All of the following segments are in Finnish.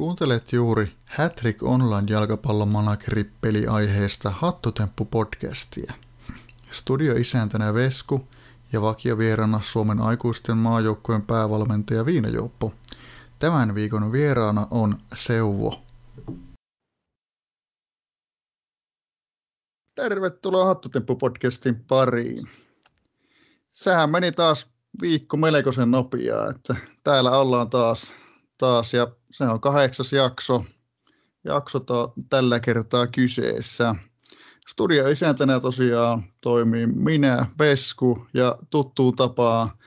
Kuuntelet juuri Hattrick Online jalkapallomanageri-peliaiheesta Hattutemppu-podcastia. Studioisäntänä Vesku ja vakiovierana Suomen aikuisten maajoukkojen päävalmentaja Viinajouppo. Tämän viikon vieraana on Seuvo. Tervetuloa Hattutemppu-podcastin pariin. Sehän meni taas viikko melkoisen nopeaa, että täällä ollaan taas, taas ja se on kahdeksas jakso, jakso to, tällä kertaa kyseessä. Studio isäntänä tosiaan toimii minä, Vesku ja tuttuun tapaa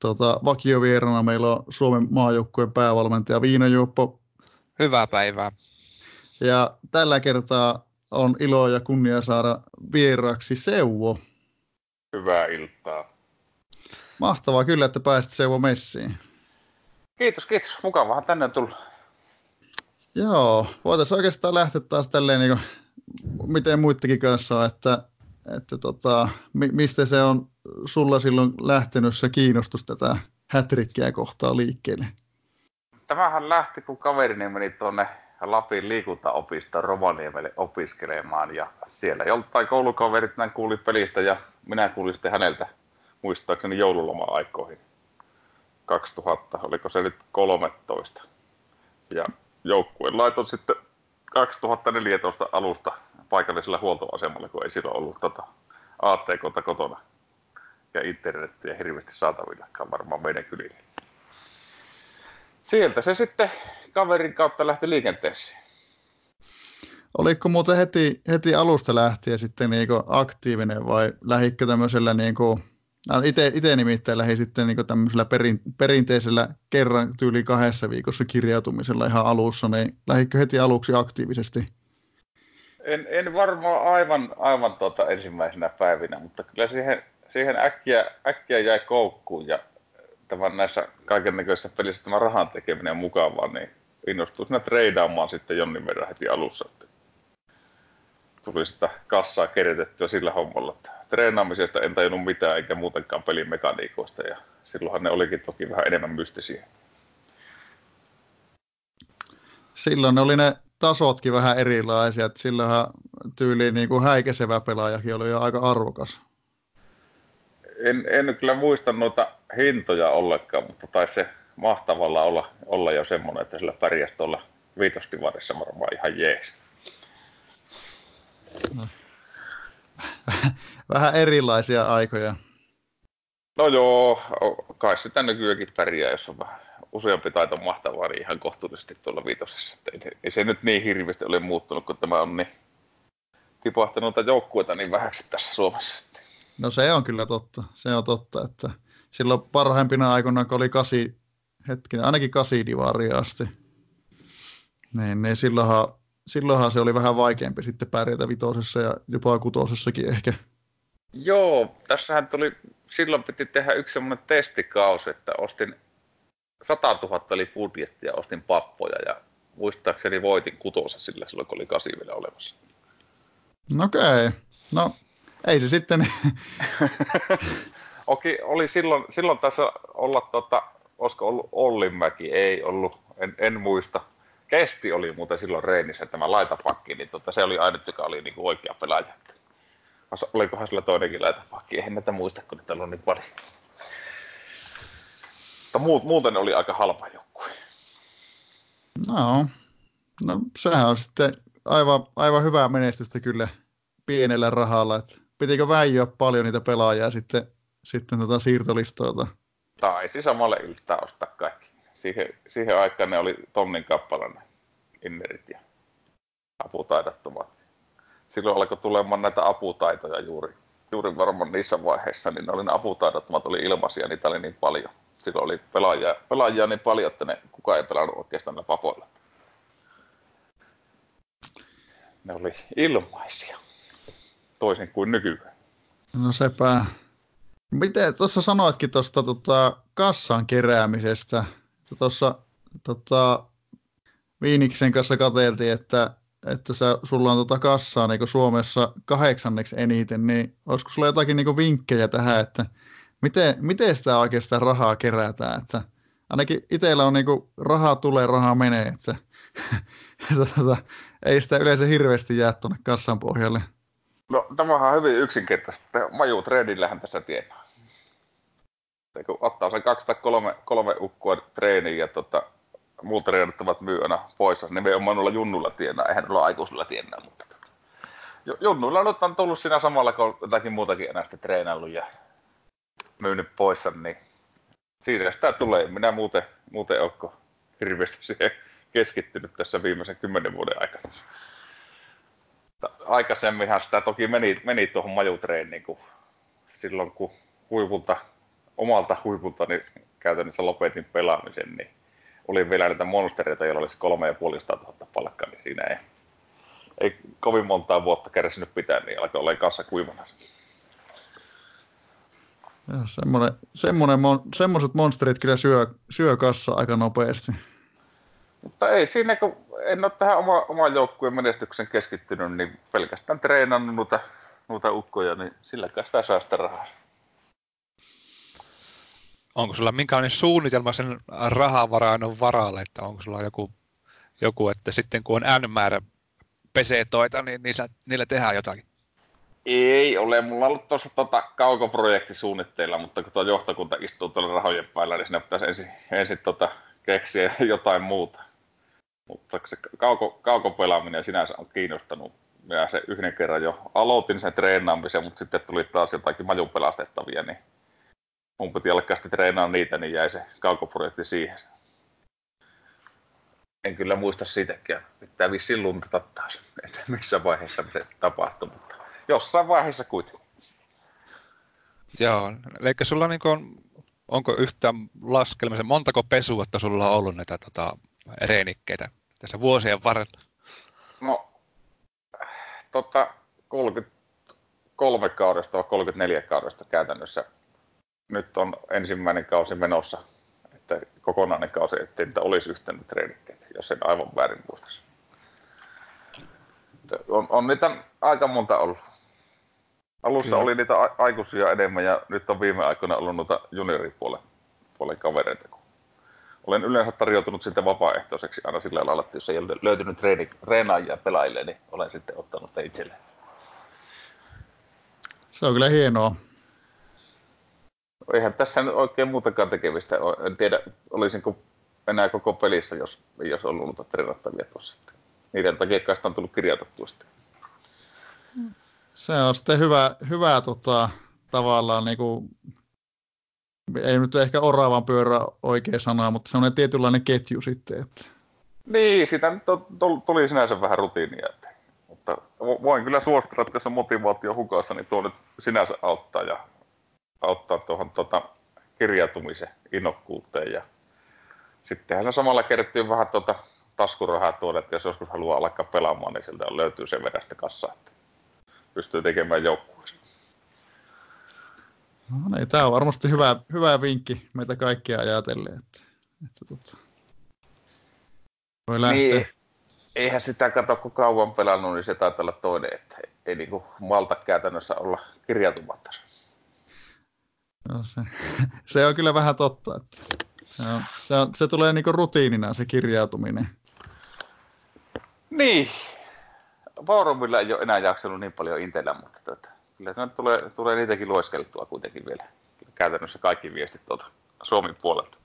tota, vakiovierana meillä on Suomen maajoukkueen päävalmentaja Viinajuoppo. Hyvää päivää. Ja tällä kertaa on ilo ja kunnia saada vieraaksi Seuvo. Hyvää iltaa. Mahtavaa kyllä, että pääsit Seuvo messiin. Kiitos, kiitos. Mukavahan tänne on tullut. Joo, voitaisiin oikeastaan lähteä taas tälleen niin kuin, miten muittekin kanssa, että, että tota, mi- mistä se on sulla silloin lähtenyt se kiinnostus tätä hätrikkiä kohtaa liikkeelle? Tämähän lähti, kun kaverini meni tuonne Lapin liikuntaopistoon Rovaniemelle opiskelemaan ja siellä joltain koulukaverit näin kuuli pelistä ja minä kuulin sitten häneltä muistaakseni joululoma-aikoihin 2000, oliko se nyt 13. Ja joukkueen laiton sitten 2014 alusta paikallisella huoltoasemalla, kun ei silloin ollut tota ATK kotona ja internetiä hirveästi saatavillakaan varmaan meidän kylillä. Sieltä se sitten kaverin kautta lähti liikenteeseen. Oliko muuten heti, heti alusta lähtien sitten niin aktiivinen vai lähikö tämmöisellä niin kuin, itse nimittäin lähdin sitten niin tämmöisellä perin, perinteisellä kerran tyyli kahdessa viikossa kirjautumisella ihan alussa, niin lähikö heti aluksi aktiivisesti? En, en varmaan aivan, aivan tuota ensimmäisenä päivinä, mutta kyllä siihen, siihen äkkiä, äkkiä jäi koukkuun ja tämän näissä näköisissä pelissä tämä rahan tekeminen mukavaa, niin innostuu sinä treidaamaan sitten jonnin verran heti alussa. Tuli sitä kassaa kerätettyä sillä hommalla. Että treenaamisesta en tajunnut mitään eikä muutenkaan pelin mekaniikoista ja silloinhan ne olikin toki vähän enemmän mystisiä. Silloin ne oli ne tasotkin vähän erilaisia, että silloinhan tyyliin niin kuin häikäisevä pelaajakin oli jo aika arvokas. En, en kyllä muista noita hintoja ollenkaan, mutta taisi se mahtavalla olla, olla jo semmoinen, että sillä pärjäsi tuolla viitostivarissa varmaan ihan jees. No. Vähän erilaisia aikoja. No joo, kai sitä nykyäänkin pärjää, jos on vähän useampi taito mahtavaa, niin ihan kohtuullisesti tuolla viitosessa. Ei, ei, se nyt niin hirveästi ole muuttunut, kun tämä on niin tipahtanut joukkueita niin vähäksi tässä Suomessa. No se on kyllä totta. Se on totta, että silloin parhaimpina aikoina, kun oli kasi, hetkinen, ainakin kasi asti, niin, niin silloinhan, silloinhan, se oli vähän vaikeampi sitten pärjätä vitosessa ja jopa kutosessakin ehkä. Joo, tässähän tuli, silloin piti tehdä yksi semmoinen testikausi, että ostin 100 000 oli budjetti ja ostin pappoja ja muistaakseni voitin kutosen sillä silloin, kun oli kasi vielä olemassa. Okei, okay. no ei se sitten. Oki, oli silloin, silloin tässä olla, tota, olisiko ollut Ollinmäki, ei ollut, en, en muista. Kesti oli muuten silloin reenissä tämä laitapakki, niin tota, se oli ainut, joka oli niinku oikea pelaaja. Olikohan sillä toinenkin laitapakki, en näitä muista, kun niitä on niin paljon. Mutta muuten oli aika halpa joukkue. No, no sehän on sitten aivan, aivan hyvää menestystä kyllä pienellä rahalla. Että pitikö väijyä paljon niitä pelaajia sitten, sitten tota siirtolistoilta? Taisi samalle iltaa ostaa kaikki. Siihen, siihen aikaan ne oli tonnin kappalana innerit ja aputaidattomat. Silloin alkoi tulemaan näitä aputaitoja juuri, juuri varmaan niissä vaiheissa, niin ne oli ne aputaidottomat oli ilmaisia, niitä oli niin paljon. Silloin oli pelaajia, pelaajia niin paljon, että ne, kukaan ei pelannut oikeastaan näillä papoilla. Ne oli ilmaisia toisin kuin nykyään. No sepä. Miten tuossa sanoitkin tuosta tota, kassan keräämisestä. Tuossa tota, Viiniksen kanssa katseltiin, että, että sä, sulla on tota kassaa niin Suomessa kahdeksanneksi eniten, niin olisiko sulla jotakin niin vinkkejä tähän, että miten, miten sitä oikeastaan rahaa kerätään, että ainakin itsellä on niinku rahaa tulee, rahaa menee, että, että tota, ei sitä yleensä hirveästi jää tuonne kassan pohjalle. No tämähän on hyvin yksinkertaista. Maju treenillähän tässä tienaa. Kun ottaa sen kaksi tai kolme, kolme treeniin ja tota, muut treenattavat myy aina pois, nimenomaan noilla junnulla tienaa, eihän noilla aikuisilla tienaa, mutta tota. junnuilla nyt on tullut siinä samalla, kun jotakin muutakin enää sitten treenannut ja myynyt pois, niin siitä sitä tulee. Minä muuten, muuten onko hirveästi siihen keskittynyt tässä viimeisen kymmenen vuoden aikana. Aikaisemminhan sitä toki meni, meni tuohon majutreeniin, kun silloin kun huipulta, omalta huipulta niin käytännössä lopetin pelaamisen, niin oli vielä niitä monstereita, joilla olisi kolme ja tuhatta palkkaa, niin siinä ei, ei kovin montaa vuotta kärsinyt pitää, niin alkoi olla kassa kuivana. Joo, semmoinen, semmoinen, semmoiset monsterit kyllä syö, syö kassa aika nopeasti. Mutta ei siinä, kun en ole tähän oma, oman joukkueen menestyksen keskittynyt, niin pelkästään treenannut noita, noita ukkoja, niin sillä sitä säästä rahaa. Onko sulla minkälainen suunnitelma sen rahavarainnon varalle, että onko sulla joku, joku että sitten kun on N-määrä pesetoita, niin niillä, niillä tehdään jotakin? Ei ole. Mulla on ollut tuossa tota kaukoprojekti suunnitteilla, mutta kun tuo johtokunta istuu tuolla rahojen päällä, niin sinne pitäisi ensin, ensin tota keksiä jotain muuta. Mutta se kauko, kaukopelaaminen sinänsä on kiinnostanut. Ja se yhden kerran jo aloitin sen treenaamisen, mutta sitten tuli taas jotakin majun pelastettavia, niin mun piti alkaa sitten treenaa niitä, niin jäi se kaukoprojekti siihen. En kyllä muista siitäkään. Pitää vissiin luntata taas, että missä vaiheessa se tapahtui, mutta jossain vaiheessa kuitenkin. Joo, eli sulla niin on, onko yhtään laskelmassa, montako pesua, että sulla on ollut näitä tota, reenikkeitä tässä vuosien varrella? No, tota, 33 kaudesta vai 34 kaudesta käytännössä. Nyt on ensimmäinen kausi menossa, että kokonainen kausi, ettei niitä olisi yhtään treenikkeitä, jos en aivan väärin muistaisi. On, on niitä aika monta ollut. Alussa Kyllä. oli niitä aikuisia enemmän ja nyt on viime aikoina ollut noita junioripuolen puolen kavereita. Olen yleensä tarjoutunut sitten vapaaehtoiseksi aina sillä lailla, että jos ei ole löytynyt treeni, treenaajia pelaajille, niin olen sitten ottanut sitä itselleen. Se on kyllä hienoa. Eihän tässä nyt oikein muutakaan tekemistä ole. En tiedä, olisinko enää koko pelissä, jos ei olisi ollut noita treenattavia tuossa. Niiden takia kai on tullut kirjoitettua sitten. Se on sitten hyvä, hyvä tota, tavallaan niin kuin, ei nyt ehkä oravan pyörä oikea sana, mutta semmoinen tietynlainen ketju sitten. Että. Niin, sitä nyt tuli sinänsä vähän rutiinia. Että, mutta voin kyllä suositella, että jos on motivaatio hukassa, niin tuo nyt sinänsä auttaa ja auttaa tuohon tota, kirjautumisen innokkuuteen. Ja sittenhän se samalla kertyy vähän tuota taskurahaa tuoda, että jos joskus haluaa alkaa pelaamaan, niin sieltä löytyy sen verran sitä kassaa. Että pystyy tekemään joukkueessa. No niin, tämä on varmasti hyvä, hyvä vinkki meitä kaikkia ajatellen. Että, että tota, voi lähteä. Niin, eihän sitä kato, kun kauan pelannut, niin se taitaa olla toinen, että ei niin kuin malta käytännössä olla kirjautumatta. No se, se on kyllä vähän totta, että se, on, se, on, se tulee niin rutiinina se kirjautuminen. Niin, foorumilla ei ole enää jaksanut niin paljon Intellä, mutta tota, kyllä nyt tulee, tulee niitäkin lueskeltua kuitenkin vielä. Käytännössä kaikki viestit tuolta Suomen puolelta.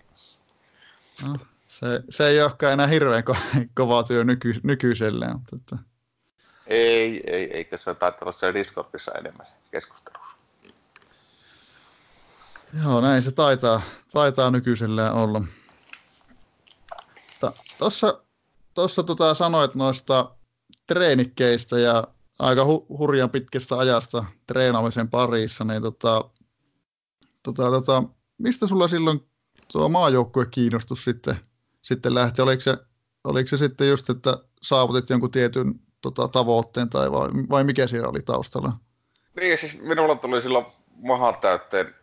No, se, se ei olekaan enää hirveän ko- kova työ nyky, nykyisellään. Mutta, että... Ei, ei, eikö se taitaa olla siellä Discordissa enemmän keskustelussa. Joo, näin se taitaa, taitaa nykyisellään olla. Tuossa tossa tota sanoit noista treenikkeistä ja aika hu- hurjan pitkästä ajasta treenaamisen parissa, niin tota, tota, tota, mistä sulla silloin tuo maajoukkue kiinnostus sitten, sitten lähti? Oliko se, oliko se sitten just, että saavutit jonkun tietyn tota, tavoitteen tai vai, vai mikä siellä oli taustalla? Niin, siis minulla tuli silloin maha täytteen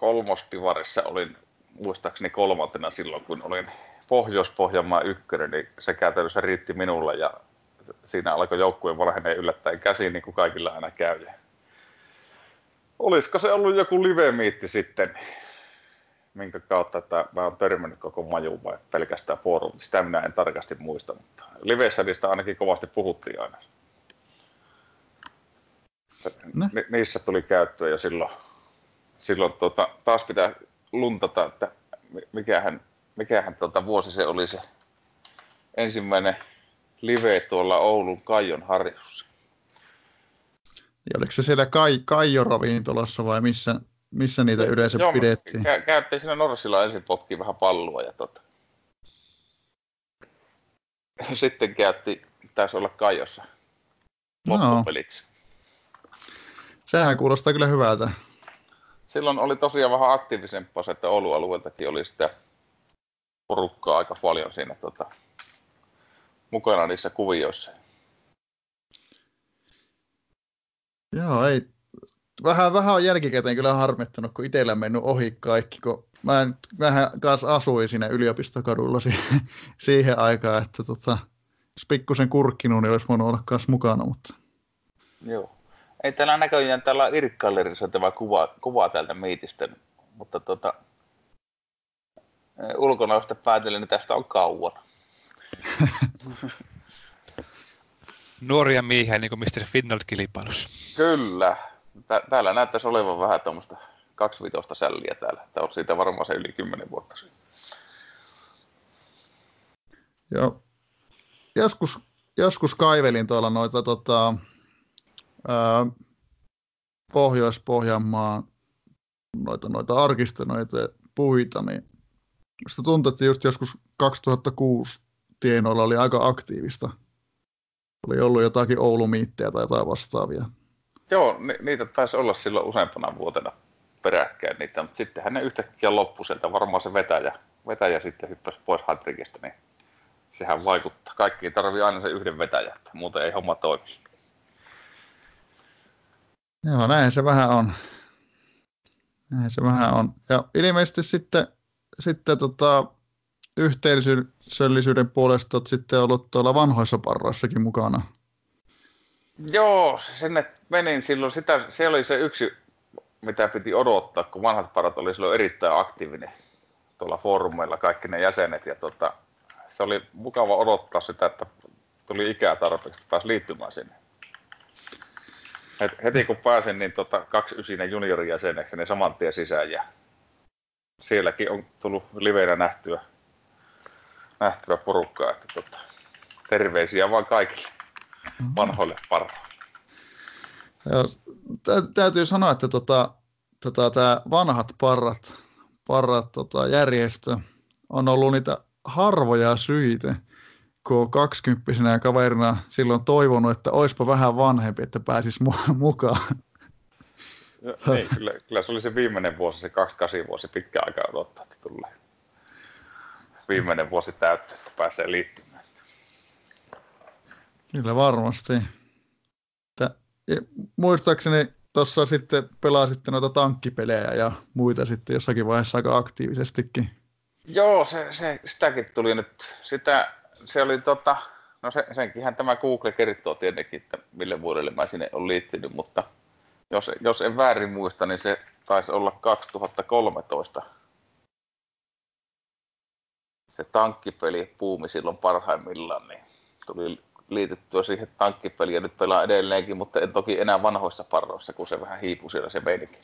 kolmospivarissa, olin muistaakseni kolmantena silloin, kun olin Pohjois-Pohjanmaa ykkönen, niin se käytännössä riitti minulle ja siinä alkoi joukkueen varhainen yllättäen käsiin, niin kuin kaikilla aina käy. Olisiko se ollut joku live-miitti sitten, minkä kautta että mä oon törmännyt koko maju vai pelkästään foorumit. Sitä minä en tarkasti muista, mutta liveissä niistä ainakin kovasti puhuttiin aina. Ni- niissä tuli käyttöä jo silloin, silloin tuota, taas pitää luntata, että mikähän, mikähän tuota vuosi se oli se ensimmäinen live tuolla Oulun Kaijon harjussa. Ja oliko se siellä Kai, Kaijo ravintolassa vai missä, missä niitä yleensä Joo, pidettiin? Kä- käytiin siinä Norsilla ensin potki vähän palloa ja tota. Sitten käytti, taisi olla Kaijossa loppupelit. No. Sehän kuulostaa kyllä hyvältä. Silloin oli tosiaan vähän aktiivisempaa se, että Oulun alueeltakin oli sitä porukkaa aika paljon siinä tota, mukana niissä kuvioissa. Joo, ei. Vähän, vähän on jälkikäteen kyllä harmittanut, kun itsellä mennyt ohi kaikki, kun mä en, vähän kanssa asuin siinä yliopistokadulla siihen, siihen aikaan, että tota, jos pikkusen kurkkinut, niin olisi voinut olla kanssa mukana, mutta... Joo. Ei täällä näköjään täällä Irkkallerissa tämä kuva, kuva täältä miitistä, mutta tota, ulkona päätellen, niin tästä on kauan. Nuoria miehiä, niin kuin Mr. Finland-kilpailussa. Kyllä. Tää, täällä näyttäisi olevan vähän tuommoista kaksivitosta sälliä täällä. Tämä on siitä varmaan se yli kymmenen vuotta sitten. Joo. Joskus, joskus kaivelin tuolla noita tota, Pohjois-Pohjanmaan noita, noita arkistonoita puita, niin Musta tuntuu, että just joskus 2006 tienoilla oli aika aktiivista. Oli ollut jotakin Oulumiittejä tai jotain vastaavia. Joo, ni- niitä taisi olla silloin useampana vuotena peräkkäin niitä, mutta sittenhän ne yhtäkkiä loppu sieltä. Varmaan se vetäjä, vetäjä sitten hyppäsi pois Hadrikista, niin sehän vaikuttaa. Kaikki tarvii aina se yhden vetäjä, muuten ei homma toimi. Joo, näin se vähän on. Näin se vähän on. Ja ilmeisesti sitten sitten tota, yhteisöllisyyden puolesta olet sitten ollut tuolla vanhoissa parroissakin mukana. Joo, sinne menin silloin. Sitä, se oli se yksi, mitä piti odottaa, kun vanhat parat oli silloin erittäin aktiivinen tuolla foorumeilla, kaikki ne jäsenet. Ja tota, se oli mukava odottaa sitä, että tuli ikää tarpeeksi, että pääsi liittymään sinne. Heti kun pääsin, niin tota, kaksi ysinen juniorijäseneksi, niin saman tien sisään ja sielläkin on tullut liveinä nähtyä, nähtyä porukkaa. Että tota, terveisiä vaan kaikille mm-hmm. vanhoille parroille. täytyy sanoa, että tota, tota, tämä vanhat parrat, parrat tota, järjestö on ollut niitä harvoja syitä, kun 20 kaverina silloin toivonut, että oispa vähän vanhempi, että pääsis mukaan. No, ei, kyllä, kyllä se oli se viimeinen vuosi, se 28 vuosi, pitkä aika odottaa, että tulee viimeinen vuosi täyttä, että pääsee liittymään. Kyllä varmasti. Tä, muistaakseni tuossa sitten pelasitte noita tankkipelejä ja muita sitten jossakin vaiheessa aika aktiivisestikin. Joo, se, se, sitäkin tuli nyt. Sitä, se oli tota, no se, senkinhän tämä Google kertoo tietenkin, että mille vuodelle mä sinne olen liittynyt, mutta – jos, jos en väärin muista, niin se taisi olla 2013 se tankkipeli puumi silloin parhaimmillaan, niin tuli liitettyä siihen tankkipeliin ja nyt pelaa edelleenkin, mutta en toki enää vanhoissa parroissa, kun se vähän hiipui siellä se meininki.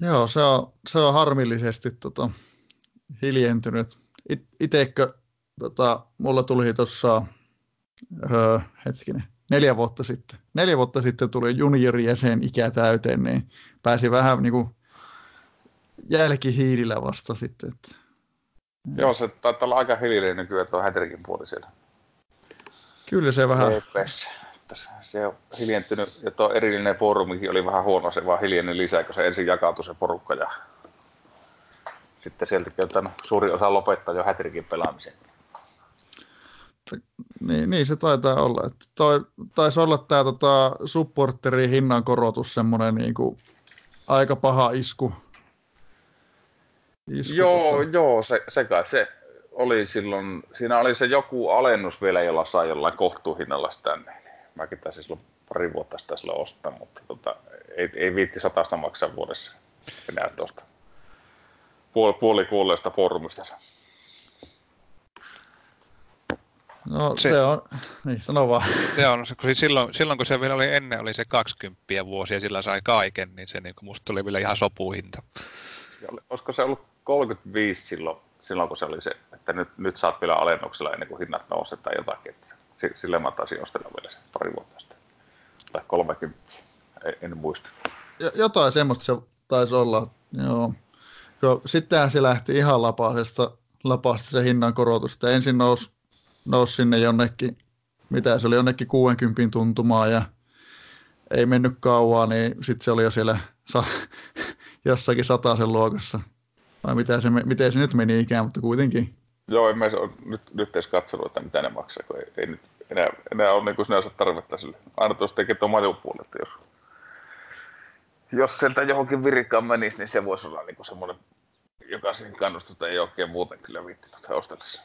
Joo, se on, se on harmillisesti tota, hiljentynyt. It, itekö, tota, mulla tuli tuossa, öö, hetkinen, neljä vuotta sitten. Neljä vuotta sitten tuli juniorijäsen ikä täyteen, niin pääsi vähän niin kuin jälkihiilillä vasta sitten. Että... Joo, se taitaa olla aika hiljainen nykyään tuo Häterikin puoli siellä. Kyllä se vähän... EPS. Se on hiljentynyt, ja tuo erillinen foorumikin oli vähän huono, se vaan hiljeni lisää, kun se ensin jakautui se porukka, ja sitten sieltäkin on suuri osa lopettaa jo Häterikin pelaamisen. Niin, niin se taitaa olla. Että toi, taisi olla tämä tota, supporterin hinnan korotus semmoinen niin kuin, aika paha isku. isku joo, tota. joo se, se kai se oli silloin, siinä oli se joku alennus vielä, jolla sai jollain kohtuuhinnalla sitä. Niin mäkin taisin silloin pari vuotta sitä silloin ostaa, mutta tota, ei, ei viitti satasta maksaa vuodessa enää tuosta. Puoli, puoli kuolleesta foorumista. No se, se on, niin sano vaan. Se on, kun silloin, silloin kun se vielä oli ennen, oli se 20 vuosi ja sillä sai kaiken, niin se niin musta tuli vielä ihan sopuhinta. Ja olisiko se ollut 35 silloin, silloin kun se oli se, että nyt, nyt saat vielä alennuksella ennen kuin hinnat nousee tai jotakin. Että sille mä taisin ostella vielä sen pari vuotta sitten. Tai 30, en muista. Jotain semmoista se taisi olla, joo. Sittenhän se lähti ihan lapasesta, lapasta se hinnan korotus. ensin nousi, nousi sinne jonnekin, mitä se oli, jonnekin 60 tuntumaan ja ei mennyt kauan, niin sitten se oli jo siellä sa- jossakin sataisen luokassa. Vai mitä se, miten se nyt meni ikään, mutta kuitenkin. Joo, en mä ole nyt, nyt edes katsonut, että mitä ne maksaa, kun ei, ei nyt enää, enää ole niin sinänsä tarvetta sille. Aina tuossa tekee tuon majupuolelta, jos, jos sieltä johonkin virikkaan menisi, niin se voisi olla niin semmoinen, joka siihen kannustusta ei oikein muuten kyllä viittinyt ostellessa.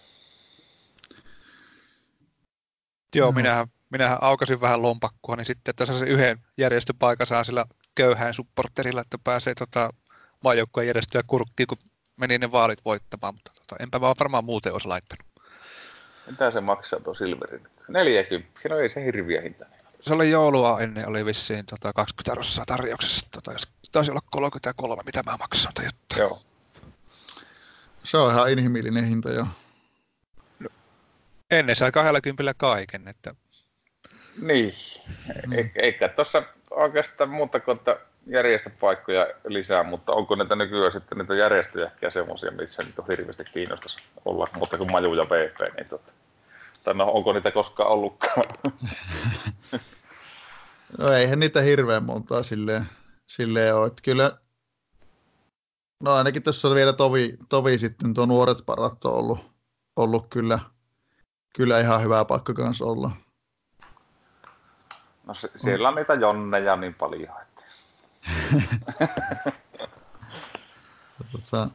Joo, mm. minähän, minähän aukasin vähän lompakkoa, niin sitten tässä se yhden järjestöpaikan saa sillä köyhään supporterilla, että pääsee tota, maajoukkojen järjestöä kurkkiin, kun meni ne vaalit voittamaan, mutta tota, enpä vaan varmaan muuten olisi laittanut. Mitä se maksaa tuo Silverin? 40. No ei se hirviä hinta. Se oli joulua ennen, oli vissiin tota 20 rossaa tarjouksessa. Tota, jos, taisi olla 33, mitä mä maksan tai juttu. Joo. Se on ihan inhimillinen hinta jo. No, ennen sai 20 kaiken, että... Niin, mm. E- eikä tuossa oikeastaan muuta kuin, että järjestöpaikkoja lisää, mutta onko niitä nykyään sitten niitä järjestöjäkkiä semmoisia, missä niitä on hirveästi kiinnostaisi olla, mutta kuin Maju ja VP, niin tota, tai no onko niitä koskaan ollutkaan? no eihän niitä hirveän montaa silleen, silleen ole, että kyllä No ainakin tuossa on vielä tovi, tovi sitten tuo nuoret parat on ollut, ollut kyllä, kyllä ihan hyvä paikka kanssa olla. No se, siellä on niitä jonneja niin paljon, että... tota,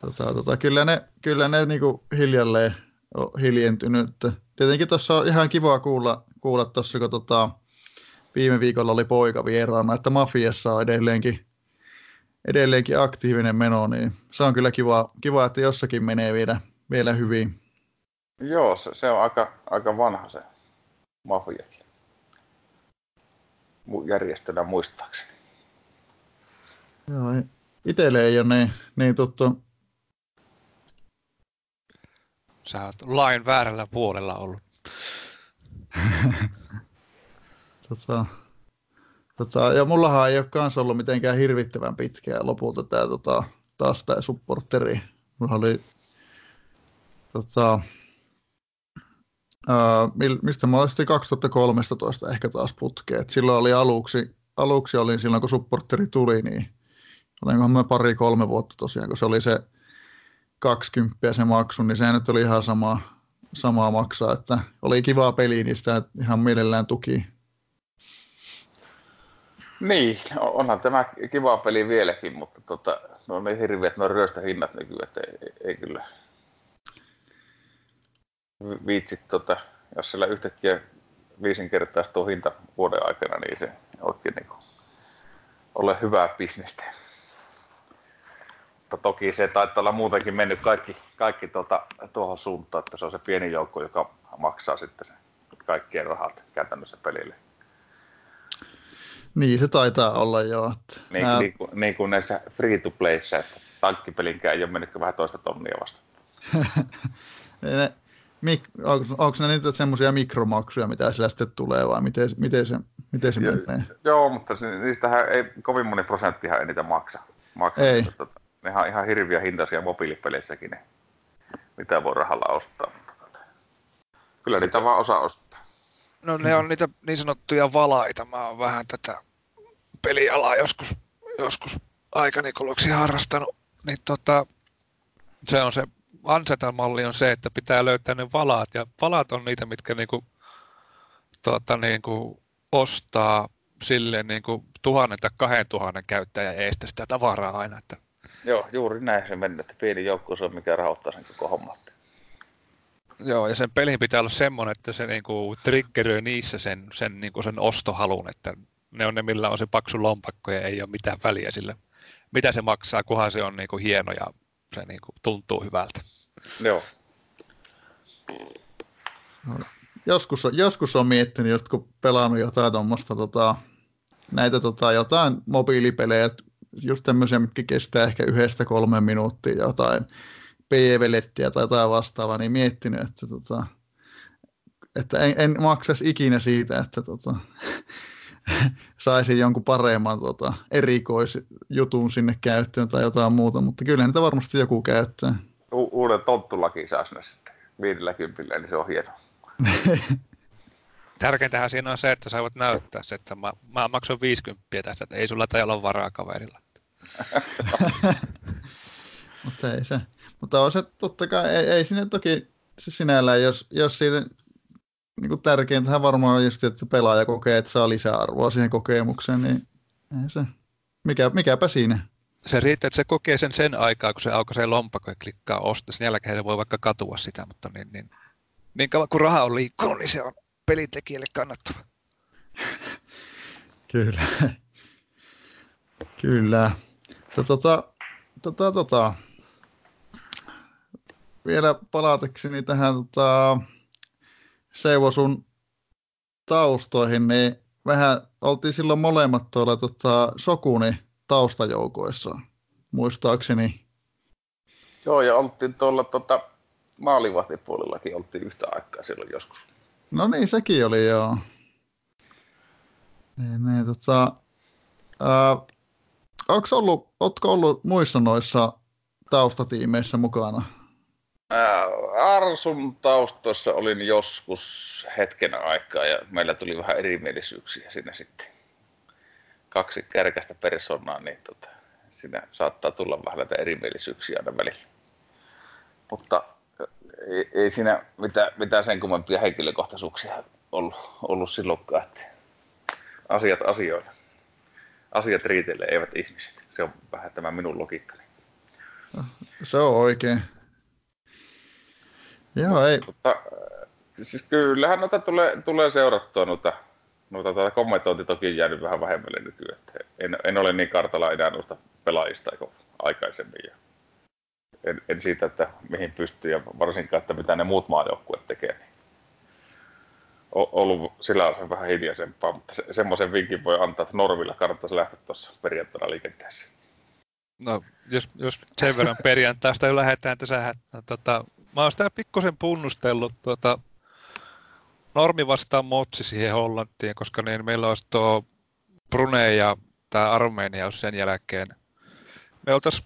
tota, tota, kyllä ne, kyllä ne niinku hiljalleen on hiljentynyt. Tietenkin tuossa on ihan kiva kuulla, kuulla tuossa, kun tota, viime viikolla oli poika vieraana, että Mafiassa on edelleenkin, edelleenkin aktiivinen meno, niin se on kyllä kiva, kiva että jossakin menee vielä, vielä hyvin. Joo, se, se on aika, aika vanha se Mafiakin järjestönä muistaakseni. Joo, itselle ei ole niin, niin tuttu. Sä oot lain väärällä puolella ollut. tota, tota, ja mullahan ei ole kans ollut mitenkään hirvittävän pitkää lopulta tää, tota, taas tämä supporteri. Mulla oli tota, ää, mistä mä olin 2013 ehkä taas putkeen. silloin oli aluksi, aluksi olin silloin kun supporteri tuli, niin olinkohan mä pari-kolme vuotta tosiaan, kun se oli se 20 se maksu, niin se nyt oli ihan sama, samaa maksaa, että oli kivaa peli, niin sitä ihan mielellään tuki. Niin, onhan tämä kiva peli vieläkin, mutta tota, no niin hirveät nuo ryöstöhinnat nykyään, että ei, ei, kyllä viitsi, tota, jos sillä yhtäkkiä viisinkertaistuu hinta vuoden aikana, niin se oikein niin kuin, ole hyvää bisnestä. Mutta toki se taitaa olla muutenkin mennyt kaikki, kaikki tuota, tuohon suuntaan, että se on se pieni joukko, joka maksaa sitten sen kaikkien rahat käytännössä pelille. Niin, se taitaa olla jo. Että niin, nämä... niin, kuin, niin kuin näissä free to playssä, että tankkipelinkään ei ole mennyt vähän toista tonnia vasta. ne, mik, onko, onko ne niitä semmoisia mikromaksuja, mitä sillä sitten tulee, vai miten, miten se, miten se menee? Joo, mutta niistähän ei, kovin moni prosenttihan ei niitä maksa. maksa ei. Tota, ne on ihan hirviä hintaisia mobiilipeleissäkin, ne, mitä voi rahalla ostaa. Kyllä niitä vaan osaa ostaa. No ne on niitä niin sanottuja valaita. Mä oon vähän tätä pelialaa joskus, joskus aikani kuluksi harrastanut. Niin tota, se on se Ansetan-malli on se, että pitää löytää ne valaat. Ja valaat on niitä, mitkä niinku, tota, niinku ostaa silleen niinku tuhannen tai kahden tuhannen käyttäjän eestä sitä tavaraa aina. Että Joo, juuri näin se mennä, että pieni joukko se on, mikä rahoittaa sen koko homman. Joo, ja sen pelin pitää olla semmoinen, että se niinku triggeröi niissä sen, sen, niinku sen ostohalun, että ne on ne, millä on se paksu lompakko ja ei ole mitään väliä sillä, mitä se maksaa, kunhan se on niin kuin hieno ja se niin kuin tuntuu hyvältä. Joo. Joskus, on, joskus on miettinyt, just kun pelannut jotain tuommoista, tota, näitä tota, jotain mobiilipelejä, just tämmöisiä, mitkä kestää ehkä yhdestä kolme minuuttia, jotain PV-lettiä tai jotain vastaavaa, niin miettinyt, että, tota, että en, en maksaisi ikinä siitä, että tota, saisin jonkun paremman tota, erikoisjutun sinne käyttöön tai jotain muuta, mutta kyllä niitä varmasti joku käyttää. U- uuden tonttulaki saisi ne sitten 50, niin se on hieno. Tärkeintähän siinä on se, että sä voit näyttää se, että mä, mä maksan 50 tästä, että ei sulla tai olla varaa kaverilla. mutta ei se. Mutta on se totta kai, ei, ei sinne toki se sinällään, jos, jos siitä niin kuin tärkeintähän varmaan on just, että pelaaja kokee, että saa lisäarvoa siihen kokemukseen, niin ei se. Mikä, mikäpä siinä. Se riittää, että se kokee sen sen aikaa, kun se aukaisee lompakko ja klikkaa osta. Sen jälkeen se voi vaikka katua sitä, mutta niin, niin, niin kauan kun raha on liikkunut, niin se on pelintekijälle kannattava. Kyllä. Kyllä. Tota, tota, tota. Vielä palatakseni tähän tota, Seivo sun taustoihin, niin vähän oltiin silloin molemmat tuolla tota, Sokuni taustajoukoissa, muistaakseni. Joo, ja oltiin tuolla tota, maalivahtipuolellakin oltiin yhtä aikaa silloin joskus. No niin, sekin oli joo. Niin, niin, tota, ää, ollut, ootko ollut muissa noissa taustatiimeissä mukana? Arsun taustoissa olin joskus hetken aikaa ja meillä tuli vähän erimielisyyksiä siinä sitten. Kaksi kärkästä persoonaa, niin tota, siinä saattaa tulla vähän näitä erimielisyyksiä aina välillä. Mutta ei, ei siinä mitään, mitään sen kummempia henkilökohtaisuuksia ollut, ollut silloinkaan, että asiat asioina. Asiat riitelee, eivät ihmiset. Se on vähän tämä minun logiikkani. Se on oikein. Joo, ei. Mutta, siis kyllähän noita tulee, tulee seurattua noita, noita tuota kommentointi toki jäänyt vähän vähemmälle nykyään. En, en, ole niin kartalla enää noista pelaajista kuin aikaisemmin. Ja en, en, siitä, että mihin pystyy ja varsinkaan, että mitä ne muut maajoukkueet tekee. Niin ollut sillä on vähän hiljaisempaa, mutta se, semmoisen vinkin voi antaa, että Normilla kannattaisi lähteä tuossa perjantaina liikenteeseen. No, jos, jos sen verran perjantaista jo lähdetään, että sähän, tota, mä oon sitä pikkusen punnustellut tuota, normi vastaan motsi siihen Hollantiin, koska niin meillä olisi tuo Brunei ja tämä Armenia sen jälkeen. Me oltais,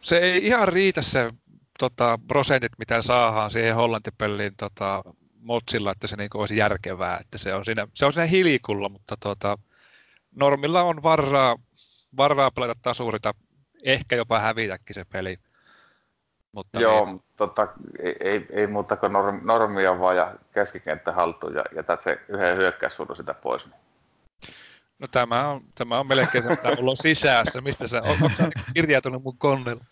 se ei ihan riitä se tota, prosentit, mitä saadaan siihen Hollantipeliin tota, motsilla, että se niinku olisi järkevää, että se on siinä, se on siinä hilikulla, mutta tota, normilla on varaa, varaa pelata tasurita, ehkä jopa hävitäkin se peli. Mutta Joo, niin... tota, ei, ei, ei muuta kuin norm, normia vaan ja keskikenttä haltuun ja jätät se yhden hyökkäyssuudun sitä pois. Niin. No tämä on, tämä on melkein se, mitä mulla on sisässä. Mistä sä, ootko sä kirjautunut mun konnella?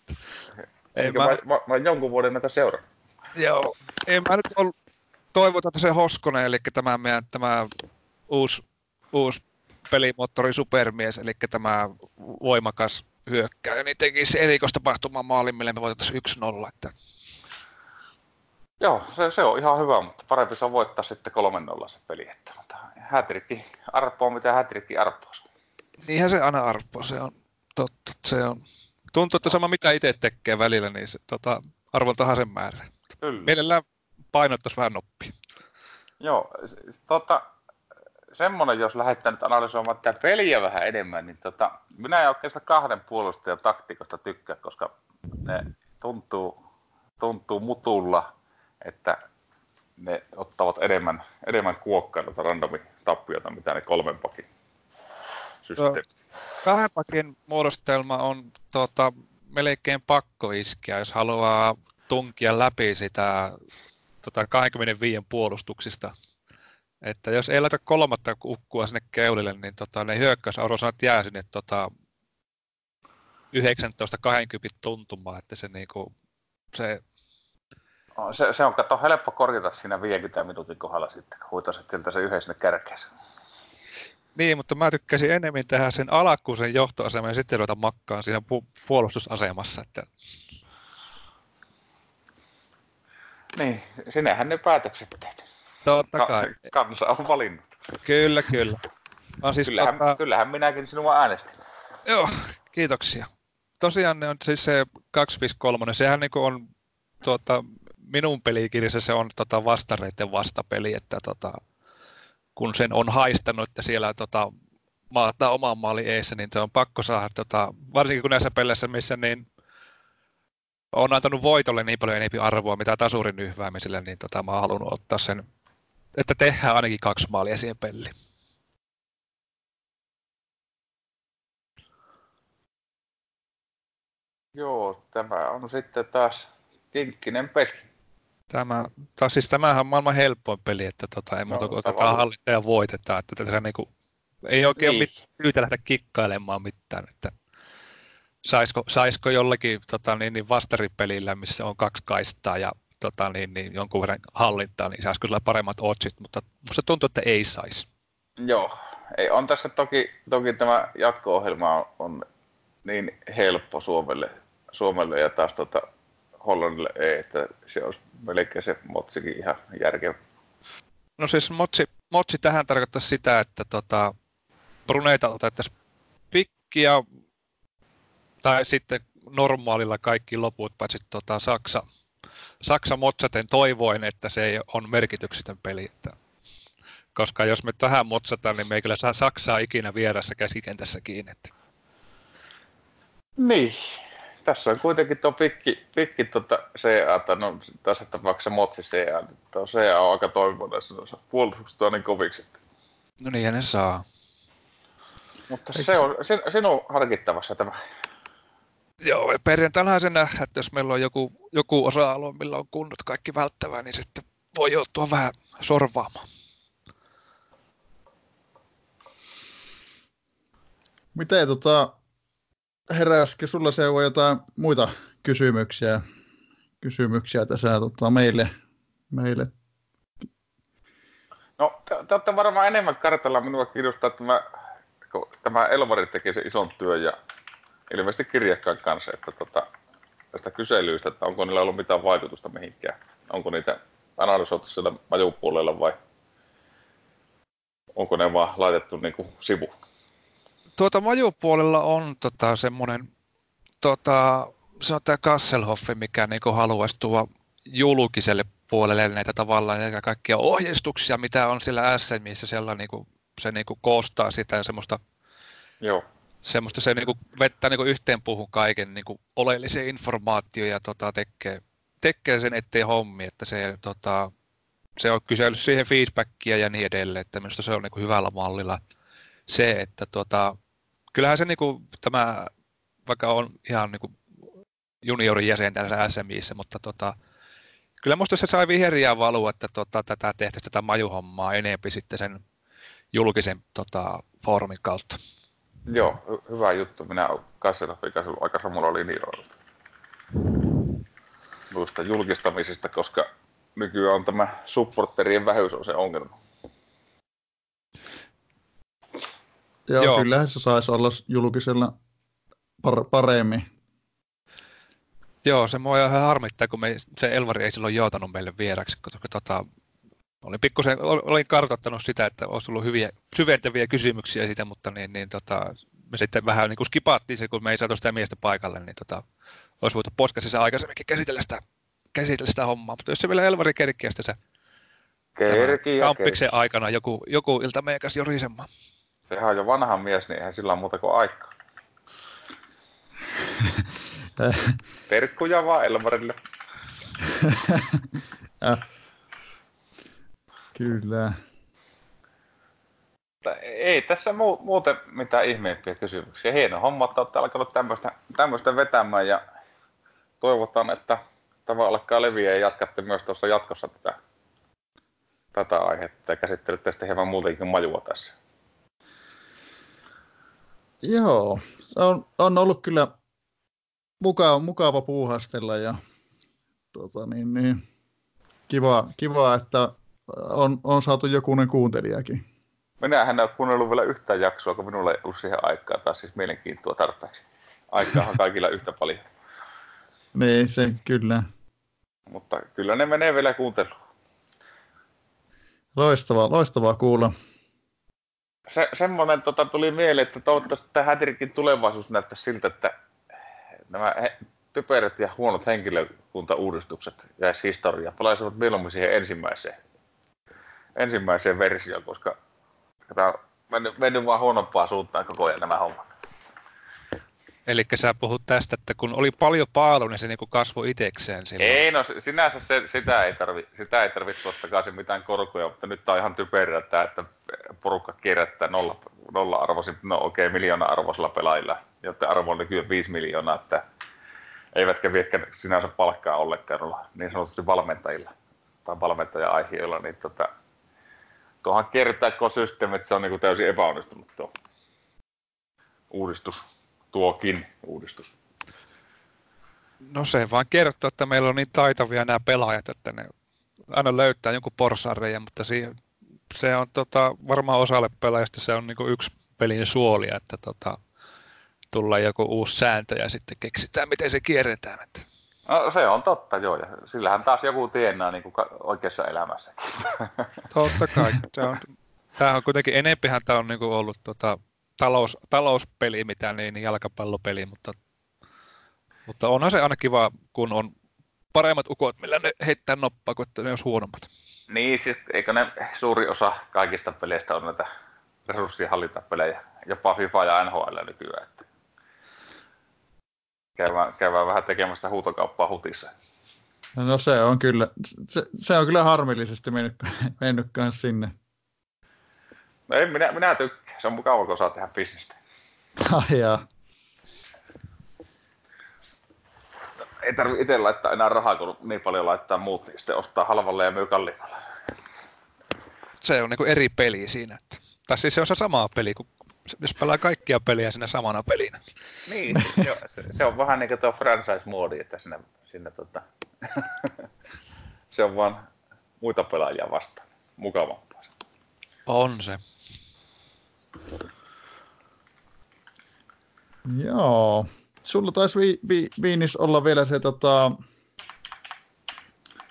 Ei, mä, mä, mä, mä, jonkun vuoden näitä seurannut. Joo, ei mä nyt ollut, toivotaan, että se Hoskonen, eli tämä meidän tämä uusi, uusi pelimoottori supermies, eli tämä voimakas hyökkääjä, niin tekisi erikoistapahtuman maalin, millä me voitaisiin 1-0. Että... Joo, se, se, on ihan hyvä, mutta parempi se on voittaa sitten 3-0 se peli. Että, mutta hätrikki arpoo, mitä hätrikki arpoo. Niinhän se aina arpoo, se on totta. Se on, tuntuu, että sama mitä itse tekee välillä, niin se tota, arvoltahan sen määrä. Kyllä. Mielellään painottaisi vähän noppia. Joo, tota, semmoinen, jos lähdetään nyt analysoimaan tätä peliä vähän enemmän, niin tota, minä en oikeastaan kahden puolustajan taktikosta tykkää, koska ne tuntuu, tuntuu mutulla, että ne ottavat enemmän, enemmän kuokkailta randomi tappiota, mitä ne kolmen pakin systeemi. Kahden pakin muodostelma on tota, melkein pakko iskeä, jos haluaa tunkia läpi sitä tota, 25 puolustuksista että jos ei laita kolmatta ukkua sinne keulille, niin tota, ne hyökkäysarvosanat jää sinne tota, 19-20 tuntumaan, että se, niinku, se se, se on kato helppo korjata siinä 50 minuutin kohdalla sitten, kun huitasit sieltä se yhden sinne kärkeensä. Niin, mutta mä tykkäsin enemmän tehdä sen alakkuisen johtoaseman ja sitten ruveta makkaan siinä pu- puolustusasemassa. Että... Niin, sinnehän ne päätökset teet. Totta kai. Ka- kansa on valinnut. Kyllä, kyllä. On siis kyllähän, tota... kyllähän minäkin sinua äänestin. Joo, kiitoksia. Tosiaan ne on siis se 253, sehän niin on tuota, minun pelikirjassa se on tota vastareiden vastapeli, että tota, kun sen on haistanut, että siellä tota, maataa oman maali eessä, niin se on pakko saada, tota, varsinkin kun näissä peleissä, missä niin on antanut voitolle niin paljon enemmän arvoa, mitä tasurin yhväämiselle, niin tota, mä oon halunnut ottaa sen, että tehdään ainakin kaksi maalia siihen peliin. Joo, tämä on sitten taas kinkkinen peli. Tämä, taas siis tämähän on maailman helpoin peli, että tota, ei muuta no, kuin otetaan hallinta ja voitetaan. Että tässä niinku, ei oikein niin. ole syytä lähteä kikkailemaan mitään. Että saisiko, saisiko jollakin tota, niin, niin vastaripelillä, missä on kaksi kaistaa ja tota, niin, niin, jonkun verran hallintaa, niin saisiko sillä paremmat otsit, mutta musta tuntuu, että ei saisi. Joo, ei, on tässä toki, toki tämä jatko-ohjelma on, on niin helppo Suomelle, Suomelle ja taas tota, Hollannille ei, että se olisi melkein se motsikin ihan järkevä. No siis motsi, motsi tähän tarkoittaa sitä, että tota, bruneita otettaisiin pikkiä tai sitten normaalilla kaikki loput, paitsi tota, Saksa, Saksa motsaten toivoin, että se ei on merkityksetön peli. Että, koska jos me tähän motsataan, niin me ei kyllä saa Saksaa ikinä vieressä käsikentässä kiinni. Että. Niin, tässä on kuitenkin tuo pikki, pikki tuota CA, no tässä tapauksessa Motsi CA, niin tuo CA on aika toimivuudessa puolustukset on niin koviksi. No niin, ja ne saa. Mutta Eikö se on sin, sinun harkittavassa tämä. Joo, ja perjantainahan se nähdään, että jos meillä on joku, joku osa-alue, millä on kunnot kaikki välttävää, niin sitten voi joutua vähän sorvaamaan. Miten tota, heräskö sulla se on jotain muita kysymyksiä, kysymyksiä tässä tota, meille, meille? No, te, te olette varmaan enemmän kartalla. Minua kiinnostaa tämä, kun tämä Elvari teki se ison työn ja ilmeisesti kirjakkaan kanssa, että tota, tästä kyselyistä, että onko niillä ollut mitään vaikutusta mihinkään. Onko niitä analysoitu sillä majupuolella vai onko ne vaan laitettu niin kuin sivuun? tuota majupuolella on tota, semmoinen, tota, se on tämä Kasselhoffi, mikä niin haluaisi tuoda julkiselle puolelle näitä tavallaan ja kaikkia ohjeistuksia, mitä on sillä SMissä, siellä niin kuin, se niin kuin koostaa sitä ja semmoista, Joo. Semmoista se niin kuin vettää niin kuin yhteen puhun kaiken niin kuin oleellisia informaatioja ja tota, tekee, tekee sen ettei hommi, että se, tota, se on kysellyt siihen feedbackia ja niin edelleen, että minusta se on niin kuin hyvällä mallilla se, että tota, kyllähän se niin kuin, tämä, vaikka on ihan niin kuin juniorin jäsen tässä SMIssä, mutta tota, kyllä minusta se sai viheriä valua, että tota, tätä tehtäisiin tätä majuhommaa enempi sitten sen julkisen tota, foorumin kautta. Joo, hy- hyvä juttu. Minä olen kanssa aika samalla linjoilla noista julkistamisista, koska nykyään on tämä supporterien vähyys on se ongelma. Joo, Joo. kyllähän se saisi olla julkisella par- paremmin. Joo, se mua ihan harmittaa, kun me, se Elvari ei silloin joutanut meille vieraksi, koska tota, olin pikkusen, olin kartoittanut sitä, että olisi ollut hyviä, syventäviä kysymyksiä siitä, mutta niin, niin tota, me sitten vähän niin kuin skipattiin se, kun me ei saatu sitä miestä paikalle, niin tota, olisi voitu podcastissa aikaisemminkin käsitellä sitä, käsitellä sitä hommaa, mutta jos se vielä Elvari sitten se kamppiksen aikana joku, joku ilta meikäs jorisemaan. Sehän on jo vanha mies, niin eihän sillä ole muuta kuin aikaa. Terkkuja vaan Elmarille. Kyllä. Ei tässä muu, muuten mitään ihmeempiä kysymyksiä. Hieno homma, että olette alkanut tämmöistä, tämmöistä vetämään ja toivotaan, että tämä alkaa leviä ja jatkatte myös tuossa jatkossa tätä, tätä aihetta ja käsittelette sitten hieman muutenkin majua tässä. Joo, se on, on ollut kyllä mukava, mukava puuhastella ja tota, niin, niin, kiva, kiva, että on, on saatu jokunen kuuntelijakin. Minä en ole kuunnellut vielä yhtään jaksoa, kun minulla ei ollut siihen aikaa taas siis mielenkiintoa tarpeeksi. Aikaa on kaikilla yhtä paljon. Niin, se kyllä. Mutta kyllä ne menee vielä kuunteluun. Loistavaa, loistavaa kuulla. Se, semmoinen tota, tuli mieleen, että toivottavasti tämä Hädirikin tulevaisuus näyttäisi siltä, että nämä he, typerät ja huonot henkilökuntauudistukset jäisi historiaan. Palaisivat mieluummin siihen ensimmäiseen, ensimmäiseen versioon, koska tämä on mennyt, mennyt vaan huonompaa suuntaan koko ajan nämä hommat. Eli sä puhut tästä, että kun oli paljon paalu, niin se niin kasvoi itsekseen silloin. Ei, no sinänsä se, sitä ei tarvi, sitä ei tarvitse tuoda takaisin mitään korkoja, mutta nyt on ihan typerää, että, että porukka kierrättää nolla, nolla arvoisin, no okei, okay, miljoona arvoisilla pelaajilla, joten arvo on nykyään 5 miljoonaa, että eivätkä viekään sinänsä palkkaa ollenkaan olla niin sanotusti valmentajilla tai valmentaja-aiheilla, niin tota, tuohan kertaa systeemi, että se on niin kuin täysin epäonnistunut tuo uudistus tuokin uudistus? No se vaan kertoo, että meillä on niin taitavia nämä pelaajat, että ne aina löytää jonkun porsareja, mutta siihen, se on tota, varmaan osalle pelaajista se on niin yksi pelin suoli, että tota, tulee joku uusi sääntö ja sitten keksitään, miten se kierretään. Että. No se on totta, joo. Ja sillähän taas joku tienaa niin kuin oikeassa elämässä. Totta kai. Se on, tämä on kuitenkin, enempihän tämä on niin kuin ollut tota, talous, talouspeli, mitä niin, niin jalkapallopeli, mutta, mutta onhan se aina kiva, kun on paremmat ukot, millä ne heittää noppaa, kuin ne olisi huonommat. Niin, siis eikö ne suuri osa kaikista peleistä on näitä resurssihallintapelejä, jopa FIFA ja NHL nykyään. Että käydään, käydään vähän tekemässä huutokauppaa hutissa. No se on kyllä, se, se on kyllä harmillisesti mennyt, mennyt sinne. No ei, minä, minä tykkään. Se on mukava, kun saa tehdä bisnestä. Ah, jaa. Ei tarvi itse laittaa enää rahaa, kun niin paljon laittaa muut, niin sitten ostaa halvalle ja myy kalliimmalla. Se on niin eri peli siinä. Että, tai siis se on se sama peli, kun jos pelaa kaikkia pelejä siinä samana pelinä. Niin, se, on, se, se on vähän niin kuin tuo franchise-moodi, että sinne, sinne tota, se on vaan muita pelaajia vastaan. Mukavampaa. On se. Joo. Sulla taisi vi, vi, Viinis olla vielä se tota,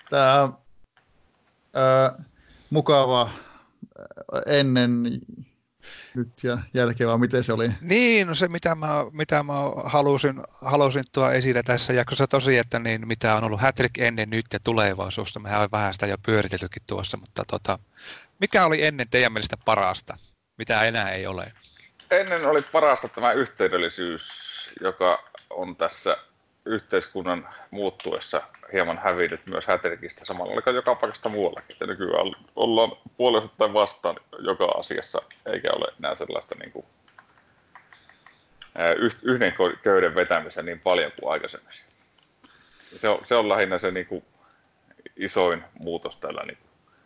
tämä mukava ennen nyt ja jälkeen, vai miten se oli? Niin, no se mitä mä, mitä mä halusin, halusin tuoda esille tässä jaksossa tosi, että niin, mitä on ollut Hattrick ennen, nyt ja tulevaisuusta. Mehän on vähän sitä jo pyöriteltykin tuossa, mutta tota, mikä oli ennen teidän mielestä parasta, mitä enää ei ole? Ennen oli parasta tämä yhteydellisyys, joka on tässä yhteiskunnan muuttuessa hieman hävinnyt myös häterkistä samalla kuin joka paikasta muuallakin. Ja nykyään ollaan puolesta vastaan joka asiassa, eikä ole enää sellaista niin kuin, yhden köyden vetämistä niin paljon kuin aikaisemmin. Se on, se on lähinnä se niin kuin, isoin muutos tällä niin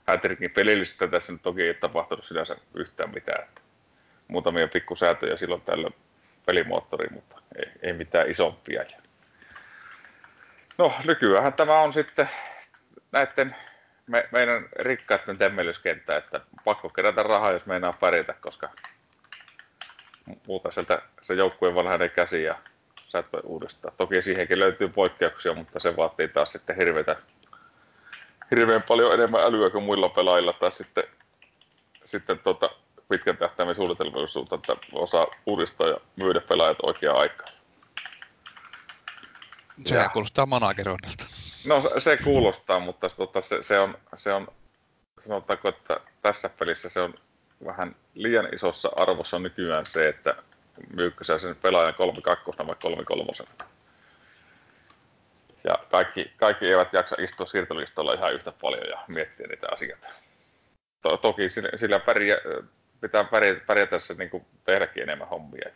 Hätrikin pelillistä tässä nyt toki ei tapahtunut sinänsä yhtään mitään. Että muutamia pikkusäätöjä silloin tällä pelimoottori, mutta ei, ei mitään isompia. No nykyään tämä on sitten näiden me, meidän rikkaiden temmelyskenttä, että pakko kerätä rahaa, jos meinaa pärjätä, koska muuta sieltä se joukkue vaan lähde käsiin ja sä et voi uudestaan. Toki siihenkin löytyy poikkeuksia, mutta se vaatii taas sitten hirveitä, hirveän paljon enemmän älyä kuin muilla pelaajilla tai sitten, sitten tota, pitkän tähtäimen suunnitelmallisuutta, että osaa uudistaa ja myydä pelaajat oikeaan aikaan. Se ja. kuulostaa manageroinnilta. No se kuulostaa, mutta tota, se, se, on, se on, sanotaanko, että tässä pelissä se on vähän liian isossa arvossa nykyään se, että myykö sä sen pelaajan 3-2 vai 3-3. Ja kaikki, kaikki eivät jaksa istua siirtolistolla ihan yhtä paljon ja miettiä niitä asioita. To, toki sillä, sillä pärjä, pitää pärjätä, pärjätä se niin tehdäkin enemmän hommia.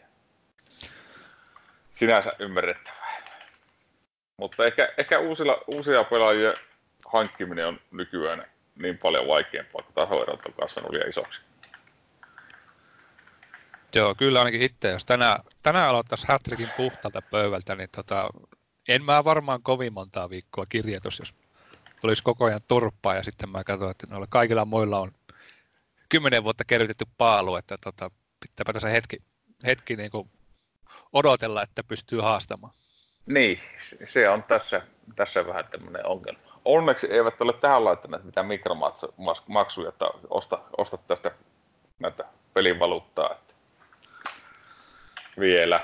Sinänsä ymmärrettävää. Mutta ehkä, ehkä uusilla, uusia pelaajia hankkiminen on nykyään niin paljon vaikeampaa, kun tasoerot on kasvanut liian isoksi. Joo, kyllä ainakin itse, jos tänään, tänään aloittaisi Hattrickin puhtalta pöydältä, niin tota, en mä varmaan kovin montaa viikkoa kirjoitus, jos tulisi koko ajan turppaa ja sitten mä katsoin, että noilla kaikilla muilla on kymmenen vuotta kerrytetty paalu, että tota, pitääpä tässä hetki, hetki niin odotella, että pystyy haastamaan. Niin, se on tässä, tässä vähän tämmöinen ongelma. Onneksi eivät ole tähän laittaneet mitään mikromaksuja, että osta, osta tästä näitä pelivaluuttaa. Että vielä.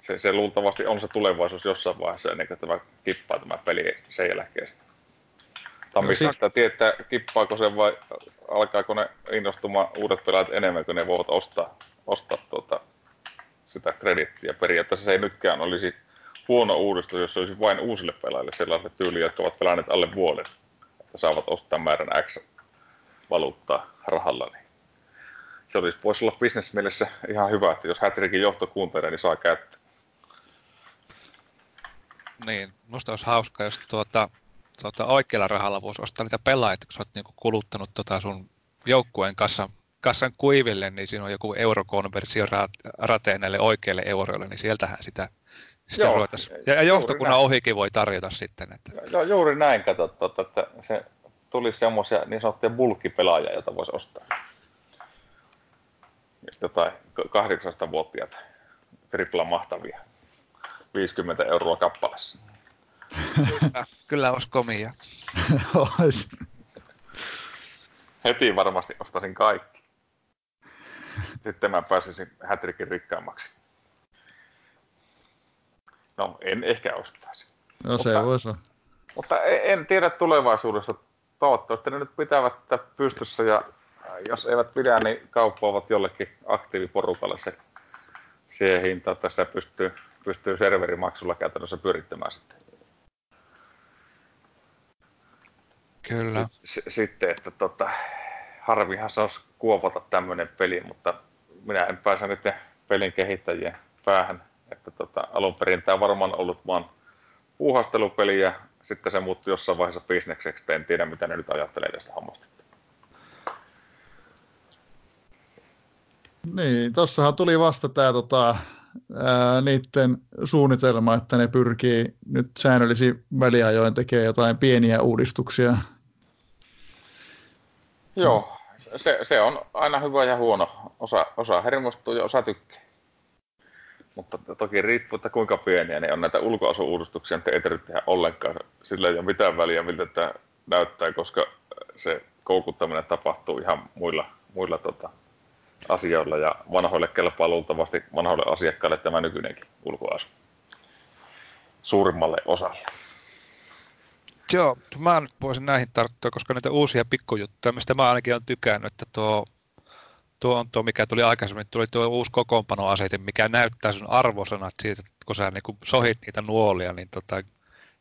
Se, se, luultavasti on se tulevaisuus jossain vaiheessa ennen kuin tämä kippaa tämä peli sen jälkeen. Tammista no, sitä tietää, kippaako se vai alkaako ne innostumaan uudet pelaajat enemmän, kuin ne voivat ostaa, ostaa tuota, sitä kredittiä. Periaatteessa se ei nytkään olisi huono uudistus, jos olisi vain uusille pelaajille sellaisille tyyliä, jotka ovat pelanneet alle vuoden, että saavat ostaa määrän X valuuttaa rahalla. Niin se olisi, voisi olla bisnesmielessä ihan hyvä, että jos Hätrikin johto kuuntelee, niin saa käyttää. Niin, musta olisi hauska, jos tuota, tuota, oikealla rahalla voisi ostaa niitä pelaajia, kun oot niinku kuluttanut tota sun joukkueen kassan, kassan kuiville, niin siinä on joku eurokonversio rateen näille oikeille euroille, niin sieltähän sitä, sitä Joo, Ja, ja johtokunnan ohikin voi tarjota sitten. Että... Joo, juuri näin katsot, tota, että se tulisi semmoisia niin sanottuja bulkkipelaajia, joita voisi ostaa. Jotain 18-vuotiaat tripla mahtavia. 50 euroa kappaleessa. Kyllä, kyllä olisi komia. Ois. Heti varmasti ostaisin kaikki. Sitten mä pääsisin hätrikin rikkaammaksi. No, en ehkä ostaisi. No se mutta, voisi Mutta en tiedä tulevaisuudesta. Toivottavasti ne nyt pitävät tätä pystyssä ja jos eivät pidä, niin kauppaavat jollekin aktiiviporukalle se siihen hintaan, että sitä pystyy, pystyy serverimaksulla käytännössä pyrittämään sitten. Kyllä. S- sitten, että tota, harvihan se olisi kuopata tämmöinen peli, mutta minä en pääse nyt pelin kehittäjien päähän. Että tota, alun perin tämä varmaan ollut vain puuhastelupeli ja sitten se muuttui jossain vaiheessa bisnekseksi. En tiedä, mitä ne nyt ajattelee tästä hommasta. Niin, tuossahan tuli vasta tämä tota, niiden suunnitelma, että ne pyrkii nyt säännöllisiin väliajoin tekemään jotain pieniä uudistuksia. Joo, se, se on aina hyvä ja huono. Osa, osa hermostuu ja osa tykkää. Mutta toki riippuu, että kuinka pieniä ne on näitä ulkoasu-uudistuksia, että ei tarvitse tehdä ollenkaan. Sillä ei ole mitään väliä, miltä tämä näyttää, koska se koukuttaminen tapahtuu ihan muilla, muilla tota, asioilla ja vanhoille kelpaa luultavasti vanhoille asiakkaille tämä nykyinenkin ulkoasu suurimmalle osalle. Joo, mä nyt voisin näihin tarttua, koska näitä uusia pikkujuttuja, mistä mä ainakin olen tykännyt, että tuo, tuo on tuo, mikä tuli aikaisemmin, tuli tuo uusi kokoonpanoasete, mikä näyttää sun arvosanat siitä, kun sä niin kun sohit niitä nuolia, niin tota,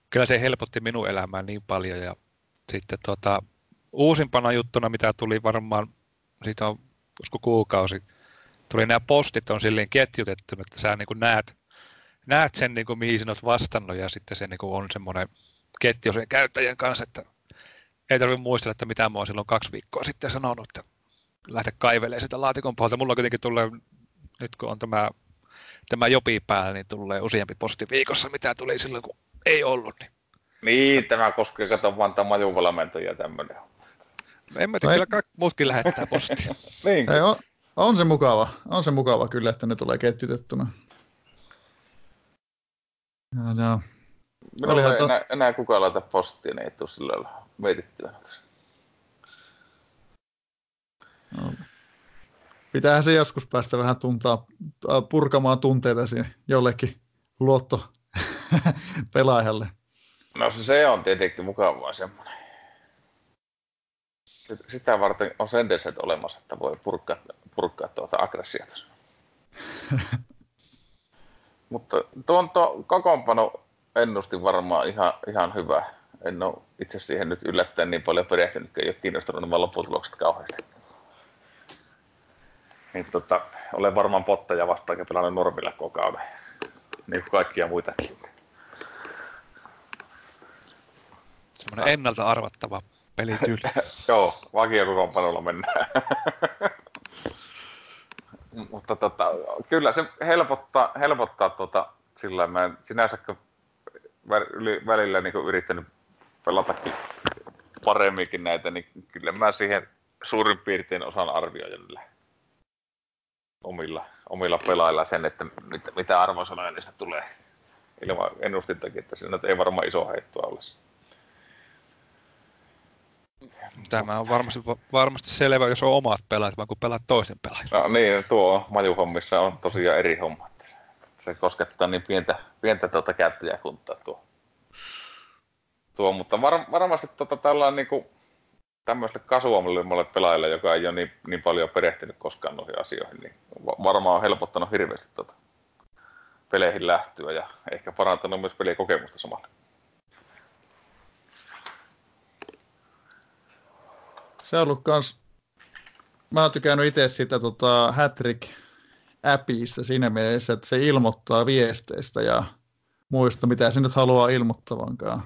kyllä se helpotti minun elämää niin paljon. Ja sitten tota, uusimpana juttuna, mitä tuli varmaan, siitä on olisiko kuukausi, tuli nämä postit on silleen ketjutettu, että sä niin kuin näet, näet sen, niin kuin, mihin sinä olet vastannut, ja sitten se niin kuin on semmoinen ketju sen käyttäjän kanssa, että ei tarvitse muistella, että mitä mä oon silloin kaksi viikkoa sitten sanonut, että lähde kaivelemaan sitä laatikon puolta. Mulla kuitenkin tulee, nyt kun on tämä, tämä jopi päällä, niin tulee useampi posti viikossa, mitä tuli silloin, kun ei ollut. Niin, niin tämä koskee, kato vaan tämä majuvalmentajia tämmöinen. En mä tiedä, kyllä kaikki muutkin lähettää postia. niin. Ei, on, on, se mukava. On se mukava kyllä, että ne tulee ketjutettuna. Ja, ja. Minulla ei to... enää, enää kukaan laita postia, niin ei tule sillä lailla mietittyä. Pitäähän se joskus päästä vähän tuntaa, purkamaan tunteita sinne jollekin luotto pelaajalle. No se on tietenkin mukavaa semmoinen sitä varten on sentenset olemassa, että voi purkaa, purkaa tuota aggressiota. Mutta tuon to, kokoonpano ennusti varmaan ihan, ihan hyvä. En ole itse siihen nyt yllättäen niin paljon perehtynyt, ei ole kiinnostunut nämä lopputulokset kauheasti. Niin tota, olen varmaan pottaja vastaan ja pelannut normilla koko kauden. Niin kuin kaikkia muitakin. Semmoinen ennalta arvattava pelityyli. Joo, vakiokokoonpanolla mennään. Mutta tota, kyllä se helpottaa, helpottaa tota, sillä mä en sinänsä välillä niin yrittänyt pelatakin paremminkin näitä, niin kyllä mä siihen suurin piirtein osaan arvioida omilla, omilla pelailla sen, että mit, mitä arvosanoja niistä tulee. Ilman ennustintakin, että siinä ei varmaan iso heittoa olisi. Tämä on varmasti, varmasti selvä, jos on omat pelaajat, vaan kun pelaat toisen pelaajan. No niin, tuo majuhommissa on tosiaan eri homma. Se koskettaa niin pientä, pientä tuota käyttäjäkuntaa tuo. tuo mutta var, varmasti tuota, tällä niin kuin, tämmöiselle kasuaamille pelaajille, joka ei ole niin, niin paljon perehtynyt koskaan noihin asioihin, niin varmaan on helpottanut hirveästi tuota peleihin lähtyä ja ehkä parantanut myös pelikokemusta samalla. Se on ollut kans, mä oon tykännyt itse sitä tota, Hattrick appista siinä mielessä, että se ilmoittaa viesteistä ja muista, mitä se nyt haluaa ilmoittavankaan.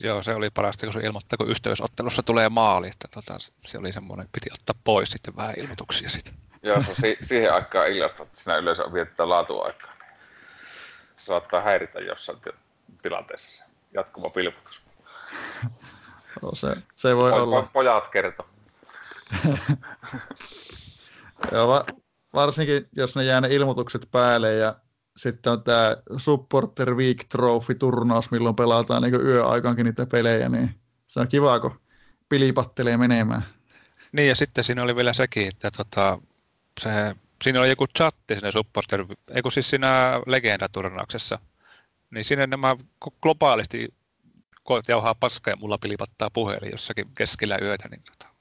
Joo, se oli parasta, kun se ilmoittaa, kun ystävyysottelussa tulee maali, että tota, se oli semmoinen, piti ottaa pois sitten vähän ilmoituksia siitä. Joo, se si- siihen aikaan illasta, että sinä yleensä viettää laatuaikaa. Niin se saattaa häiritä jossain tilanteessa se jatkuva pilputus. No se, se voi po- olla. Pojat kertoo. Joo, va- varsinkin jos ne jää ne ilmoitukset päälle ja sitten on tämä Supporter Week Trophy-turnaus, milloin pelataan niin yöaikaankin niitä pelejä, niin se on kiva, kun pilipattelee menemään. Niin, ja sitten siinä oli vielä sekin, että tota, se, siinä oli joku chatti siinä Supporter, ei siis siinä Legenda-turnauksessa, niin siinä nämä globaalisti koet jauhaa paskaa ja mulla pilipattaa puhelin jossakin keskellä yötä, niin tota,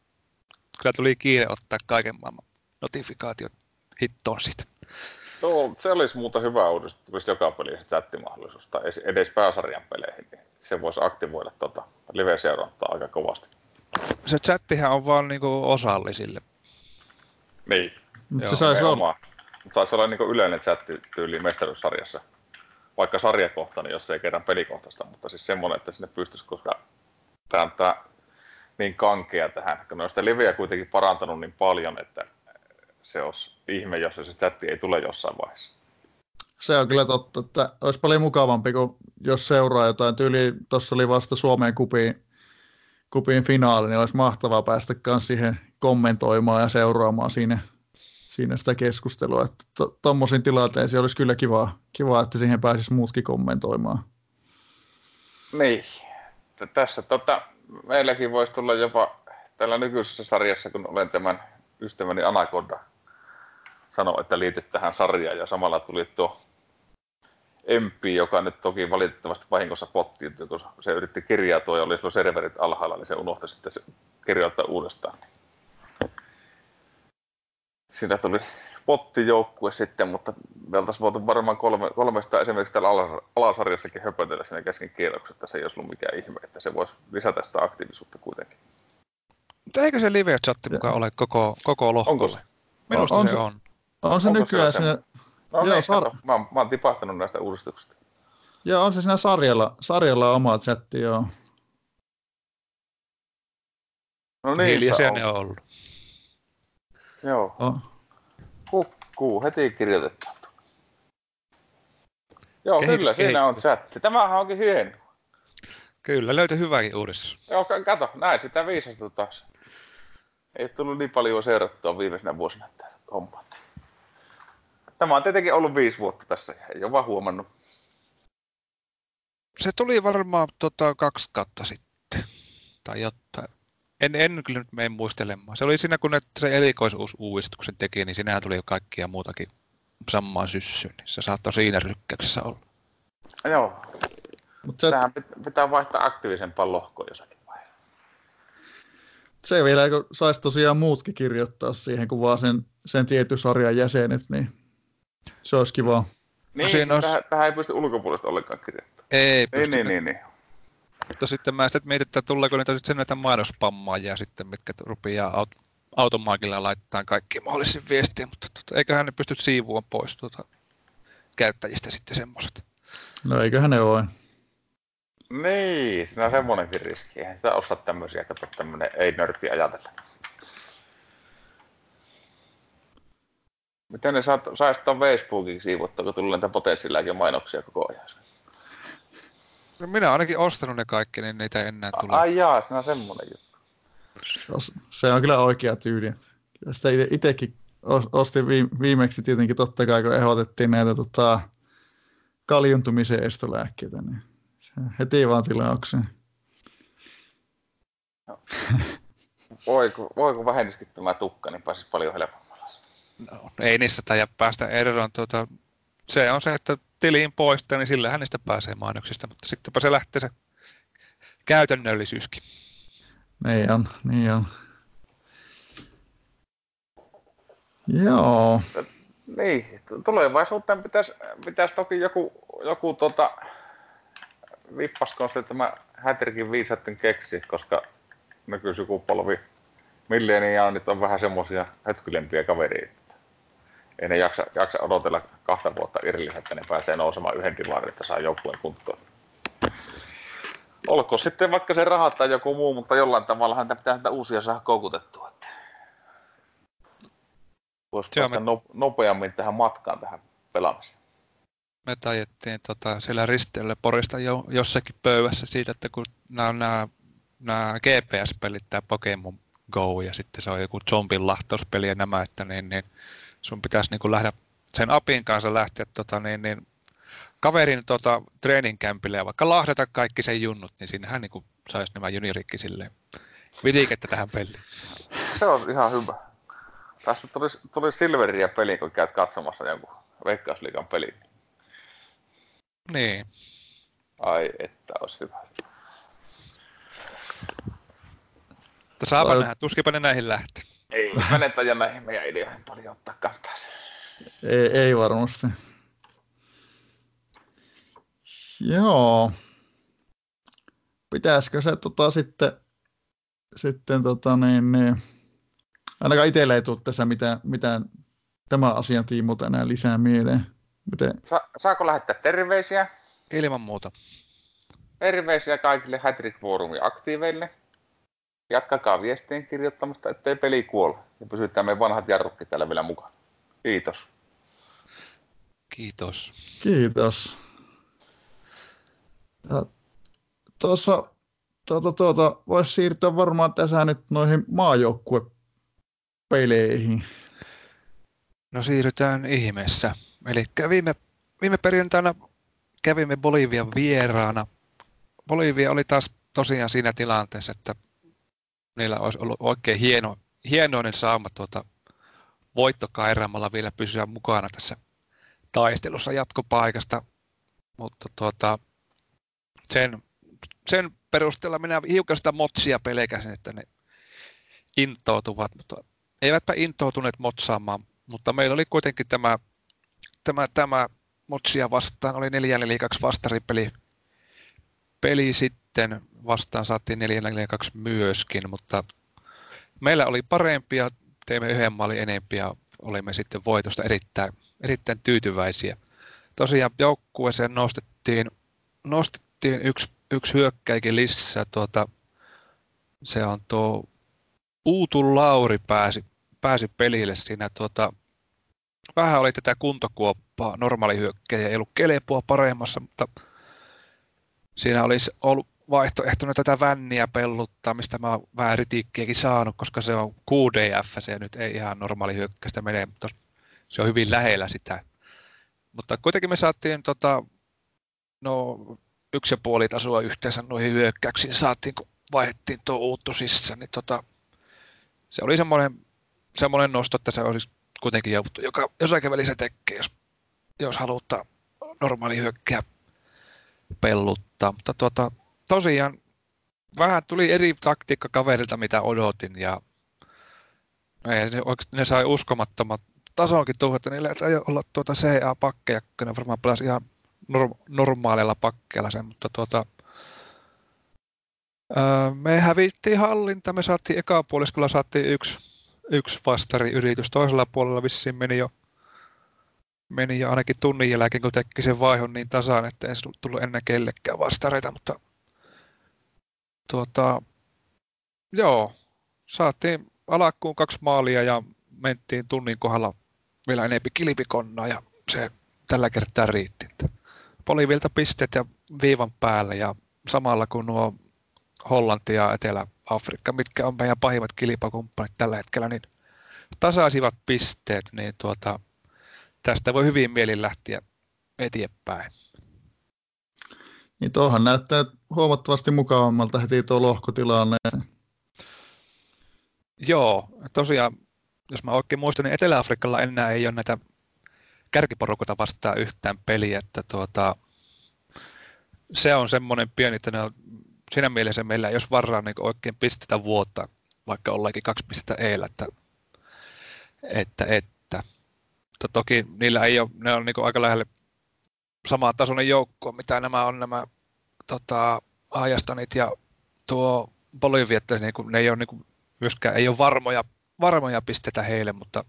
kyllä tuli kiire ottaa kaiken maailman notifikaatiot hittoon sitten. Tuo, se olisi muuta hyvä uudistus, että tulisi joka peliin chattimahdollisuus tai edes pääsarjan peleihin, niin se voisi aktivoida tota live-seurantaa aika kovasti. Se chattihan on vaan niinku osallisille. Niin. Mutta se saisi olla. Mutta saisi olla niinku yleinen chatti tyyli mestaruussarjassa. Vaikka sarjakohtainen, jos ei kerran pelikohtaista, mutta siis semmoinen, että sinne pystyisi, koska tämä on tää niin kankea tähän, kun ne on sitä liveä kuitenkin parantanut niin paljon, että se olisi ihme, jos se chatti ei tule jossain vaiheessa. Se on kyllä totta, että olisi paljon mukavampi, kuin jos seuraa jotain tyyli, tuossa oli vasta Suomen kupiin, kupiin finaali, niin olisi mahtavaa päästä myös siihen kommentoimaan ja seuraamaan siinä, siinä sitä keskustelua. Tuommoisiin to, tilanteisiin olisi kyllä kiva, kiva, että siihen pääsisi muutkin kommentoimaan. Niin. Tässä tota, meilläkin voisi tulla jopa tällä nykyisessä sarjassa, kun olen tämän ystäväni Anaconda sanoi, että liityt tähän sarjaan ja samalla tuli tuo MP, joka nyt toki valitettavasti vahingossa pottiin, kun se yritti kirjautua ja oli silloin serverit alhaalla, niin se unohti sitten se kirjoittaa uudestaan. Siinä tuli pottijoukkue sitten, mutta me oltaisiin voitu varmaan kolme, kolmesta esimerkiksi täällä alasarjassakin höpötellä sinne kesken kierrokset, että se ei olisi ollut mikään ihme, että se voisi lisätä sitä aktiivisuutta kuitenkin. Mutta eikö se live-chatti mukaan ole koko, koko lohkolle? Onko se? Minusta on, se on. On se Onko nykyään siinä... No joo, niin, sar... mä, oon, mä oon tipahtanut näistä uudistuksista. Joo, on se siinä sarjalla, sarjalla oma chatti, joo. No niin, Hiljaisia on. ne on ollut. Joo. Oh. Kukkuu, heti kirjoitetaan. Joo, Kehitys, kyllä, kehitys. siinä on chatti. Tämähän onkin hieno. Kyllä, löytyi hyväkin uudistus. Joo, kato, näin sitä viisastu taas. Ei tullut niin paljon seurattua viimeisenä vuosina, että hommat. Tämä on tietenkin ollut viisi vuotta tässä, ei ole vaan huomannut. Se tuli varmaan tota, kaksi kautta sitten, tai jotain. En, en kyllä nyt mene muistelemaan. Se oli siinä, kun se erikoisuusuudistuksen teki, niin sinähän tuli kaikkia muutakin samaan syssyyn. Niin se saattoi siinä rykkäyksessä olla. Joo. Mut se... Tähän pitää vaihtaa aktiivisempaan lohkoon jossakin vaiheessa. Se vielä, kun saisi tosiaan muutkin kirjoittaa siihen, kun vaan sen, sen tietyn sarjan jäsenet, niin se olisi kiva. Niin, no siinä olisi... tähän, tähän, ei pysty ulkopuolesta ollenkaan kirjoittamaan. Ei pysty. Niin, niin, niin, niin. Mutta sitten mä sitten mietin, että tuleeko niitä sitten näitä mainospammaajia sitten, mitkä rupeaa aut- automaakilla laittaa kaikki mahdollisia viestiä, mutta tota, eiköhän ne pysty siivuun pois tuota, käyttäjistä sitten semmoiset. No eiköhän ne ole. Niin, siinä on semmoinenkin riski. Eihän sitä osaa tämmöisiä, kato tämmöinen ei-nörtti ajatella. Miten ne saat, saisi tuon Facebookin siivottua, kun tulee näitä potenssiläkin mainoksia koko ajan? No minä ainakin ostanut ne kaikki, niin niitä ei enää tule. Ai jaa, se on semmoinen juttu. Se on kyllä oikea tyyli. Sitä itsekin ostin viimeksi tietenkin totta kai, kun ehdotettiin näitä tota, kaljuntumisen estolääkkeitä, niin se heti vaan tilaukseen. No. Voiko, voiko vähennyskin tämä tukka, niin pääsisi paljon helpommalla? No, ei niistä tai päästä eroon. Tuota, se on se, että tiliin poistaa, niin sillähän niistä pääsee mainoksista, mutta sittenpä se lähtee se käytännöllisyyskin. Niin on, niin on. Joo. Niin, tulevaisuuteen pitäisi, pitäisi toki joku, joku tota, vippaskoon se tämä hätrikin viisaiden keksi, koska nykysukupolvi milleniaanit on vähän semmoisia hetkylempiä kavereita. Ei ne jaksa, jaksa odotella kahta vuotta irillisen, että ne pääsee nousemaan yhden tilarin, että saa joukkueen kuntoon. Olkoon sitten vaikka se rahat tai joku muu, mutta jollain tavalla häntä pitää näitä uusia saada koukutettua. Voisi päästä me... nopeammin tähän matkaan tähän pelaamiseen. Me tajettiin tota, siellä risteellä Porista jo, jossakin pöydässä siitä, että kun nämä, nämä, nämä GPS-pelit, tämä Pokemon Go ja sitten se on joku zombin lahtauspeli ja nämä, että niin, niin sun pitäisi niin kuin lähteä sen apin kanssa lähteä tota, niin, niin, kaverin tota, treeninkämpille ja vaikka lahdata kaikki sen junnut, niin sinnehän niin saisi nämä junirikki silleen vitikettä tähän peliin. Se on ihan hyvä. Tässä tuli, tuli Silveria peli, kun käyt katsomassa jonkun Veikkausliikan peli. Niin. Ai, että olisi hyvä. Mutta saapa nähdä, tuskipa ne näihin lähtee. Ei menetä näihin meidän ideoihin paljon ottaa kantaa. Ei, ei varmasti. Joo. Pitäisikö se tota, sitten, sitten tota, niin, niin, ainakaan itselle ei tule tässä mitään, mitään tämän asian tiimulta enää lisää mieleen. Miten? Sa- saako lähettää terveisiä? Ilman muuta. Terveisiä kaikille Hattrick Forumin aktiiveille. Jatkakaa viestien kirjoittamasta, ettei peli kuole. Ja pysytään meidän vanhat jarrukki täällä vielä mukaan. Kiitos. Kiitos. Kiitos. Ja tuossa tuota, tuota, voisi siirtyä varmaan tässä nyt noihin maajoukkuepeleihin. No siirrytään ihmeessä. Eli viime, viime perjantaina kävimme Bolivian vieraana. Bolivia oli taas tosiaan siinä tilanteessa, että niillä olisi ollut oikein hieno, hienoinen sauma tuota voittokairaamalla vielä pysyä mukana tässä taistelussa jatkopaikasta, mutta tuota, sen, sen perusteella minä hiukan sitä motsia pelkäsin, että ne intoutuvat, mutta eivätpä intoutuneet motsaamaan, mutta meillä oli kuitenkin tämä, tämä, tämä motsia vastaan, oli 4 4 2 vastaripeli peli sitten, vastaan saatiin 4 4 2 myöskin, mutta meillä oli parempia, teimme yhden maalin enempiä, olimme sitten voitosta erittäin, erittäin tyytyväisiä. Tosiaan joukkueeseen nostettiin, nostettiin yksi, yksi hyökkäikin lisää. Tuota, se on tuo Uutu Lauri pääsi, pääsi pelille siinä. Tuota, vähän oli tätä kuntokuoppaa, normaali hyökkäjä ei ollut kelepua paremmassa, mutta siinä olisi ollut vaihtoehtona tätä vänniä pelluttaa, mistä mä oon vähän ritiikkiäkin saanut, koska se on QDF, se nyt ei ihan normaali hyökkäistä mene, mutta se on hyvin lähellä sitä. Mutta kuitenkin me saatiin tota, no, yksi ja puoli tasoa yhteensä noihin hyökkäyksiin saatiin, kun vaihdettiin tuo uuttu sisään, niin tota, se oli semmoinen, semmoinen nosto, että se olisi kuitenkin jouduttu joka, jossakin välissä tekee, jos, jos halutaan normaali hyökkää pelluttaa. Mutta tuota, tosiaan vähän tuli eri taktiikka kaverilta, mitä odotin, ja ne, ne sai uskomattomat tasonkin tuohon, että niillä ei olla tuota CA-pakkeja, kun ne varmaan pelasi ihan normaalilla pakkeella sen, mutta tuota, me hävittiin hallinta, me saatiin eka puoliskolla saatiin yksi, yksi vastariyritys, toisella puolella vissiin meni jo meni jo ainakin tunnin jälkeen, kun teki sen vaihon niin tasaan, että ei tullut ennen kellekään vastareita, mutta tuota, joo, saatiin alakkuun kaksi maalia ja mentiin tunnin kohdalla vielä enempi kilpikonnaa ja se tällä kertaa riitti. Polivilta pisteet ja viivan päälle ja samalla kun nuo Hollanti ja Etelä Etelä-Afrikka, mitkä on meidän pahimmat kilpakumppanit tällä hetkellä, niin tasaisivat pisteet, niin tuota, tästä voi hyvin mielin lähteä eteenpäin. Niin tuohan näyttää huomattavasti mukavammalta heti tuo lohkotilanne. Joo, tosiaan, jos mä oikein muistan, niin Etelä-Afrikalla enää ei ole näitä kärkiporukota vastaan yhtään peliä, että tuota, se on semmoinen pieni, että ne on, siinä mielessä meillä ei jos varaa niin oikein pistetä vuotta, vaikka ollaankin kaksi pistettä eellä, että, että, että. Toki niillä ei ole, ne on niin aika lähelle samaa tasoinen joukko, mitä nämä on nämä tota, Ajastanit ja tuo Bolivia, että niin kuin, ne ei ole niin kuin, myöskään ei ole varmoja, varmoja pisteitä heille, mutta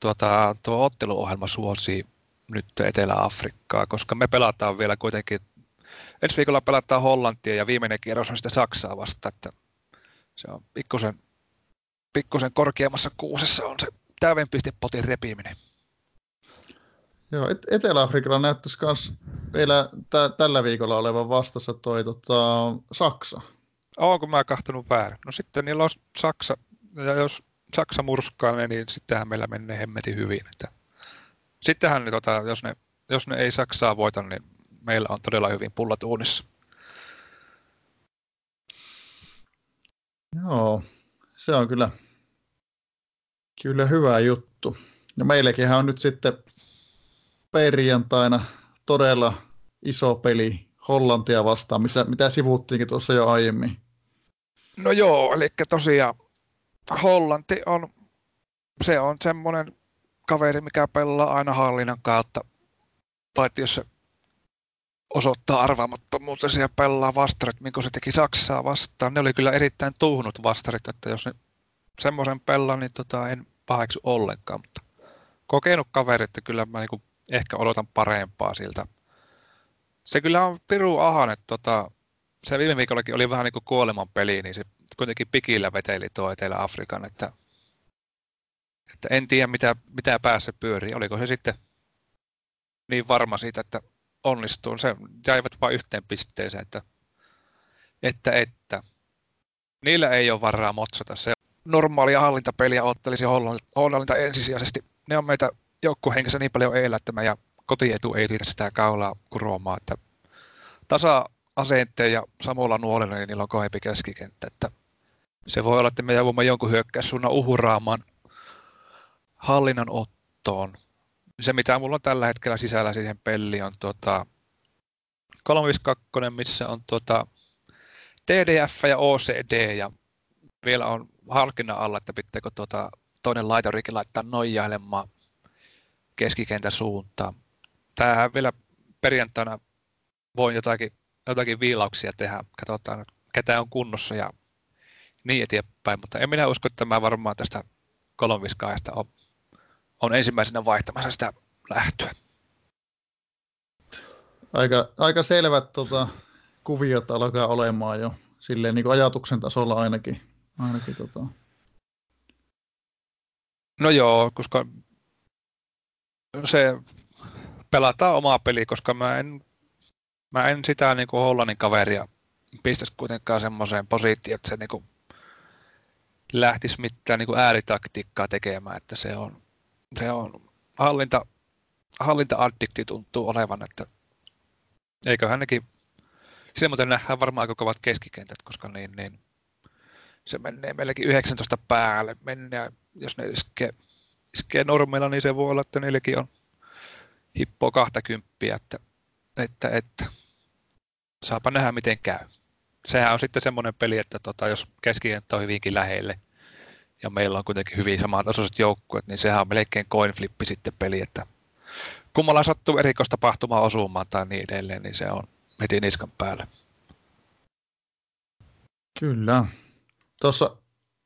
tuota, tuo otteluohjelma suosii nyt Etelä-Afrikkaa, koska me pelataan vielä kuitenkin, ensi viikolla pelataan Hollantia ja viimeinen kierros on sitten Saksaa vasta, että se on pikkusen, pikkusen korkeammassa kuusessa on se täydenpistepotin repiminen. Joo, Etelä-Afrikalla näyttäisi myös vielä t- tällä viikolla olevan vastassa toi tota, Saksa. Onko mä kahtonut väärin? No sitten niillä on Saksa, ja jos Saksa murskaa ne, niin sittenhän meillä menee hemmetin hyvin. Että sittenhän, tota, jos, ne, jos ne ei Saksaa voita, niin meillä on todella hyvin pullat uunissa. Joo, se on kyllä, kyllä hyvä juttu. Ja meilläkin on nyt sitten perjantaina todella iso peli Hollantia vastaan, missä, mitä sivuttiinkin tuossa jo aiemmin. No joo, eli tosiaan Hollanti on, se on semmoinen kaveri, mikä pelaa aina hallinnan kautta, paitsi jos se osoittaa arvaamattomuutta siellä pelaa vastarit, minkä se teki Saksaa vastaan. Ne oli kyllä erittäin tuhnut vastarit, että jos ne semmoisen pelaa, niin tota, en paheksu ollenkaan, mutta kokenut kaveri, että kyllä mä niinku ehkä odotan parempaa siltä. Se kyllä on piru ahan, että tota, se viime viikollakin oli vähän niin kuin kuoleman peli, niin se kuitenkin pikillä veteli tuo Etelä-Afrikan, että, että en tiedä mitä, mitä päässä pyörii. Oliko se sitten niin varma siitä, että onnistuu. Se jäivät vain yhteen pisteeseen, että, että, että. Niillä ei ole varaa motsata. Se normaalia hallintapeliä ottelisi Hollantilta ensisijaisesti. Ne on meitä joukkuehengessä niin paljon että meidän kotietu ei riitä sitä kaulaa kuromaan, että tasa asenteen ja samalla nuolella, niin niillä on kohempi keskikenttä. Että se voi olla, että me joudumme jonkun hyökkäyssuunnan uhuraamaan hallinnan ottoon. Se, mitä mulla on tällä hetkellä sisällä siihen peliin, on tuota 352, missä on tuota TDF ja OCD, ja vielä on harkinnan alla, että pitääkö tuota toinen laitorikin laittaa nojailemaan keskikentän suuntaan. Tämähän vielä perjantaina voin jotakin jotakin viilauksia tehdä, katsotaan ketä on kunnossa ja niin eteenpäin, mutta en minä usko, että mä varmaan tästä kolonviskaajasta on, on ensimmäisenä vaihtamassa sitä lähtöä. Aika, aika selvät tota, kuviot alkaa olemaan jo silleen niin ajatuksen tasolla ainakin. Ainakin tota. No joo, koska se pelataan omaa peli, koska mä en mä en sitä niin kuin Hollannin kaveria pistäisi kuitenkaan semmoiseen positioon, että se niin kuin lähtisi mitään niin kuin ääritaktiikkaa tekemään, että se on, se on hallinta, hallinta-addikti tuntuu olevan, että eiköhän nekin, se muuten nähdään varmaan aika kovat keskikentät, koska niin, niin se menee meilläkin 19 päälle, menee, jos ne iskee, iskee normilla, niin se voi olla, että niilläkin on hippoa 20, että, että, että saapa nähdä miten käy. Sehän on sitten semmoinen peli, että tota, jos keskikenttä on hyvinkin lähelle ja meillä on kuitenkin hyvin samantasoiset joukkueet, niin sehän on melkein coin flippi sitten peli, että kummalla sattuu erikoistapahtumaa osumaan tai niin edelleen, niin se on heti niskan päällä. Kyllä. Tuossa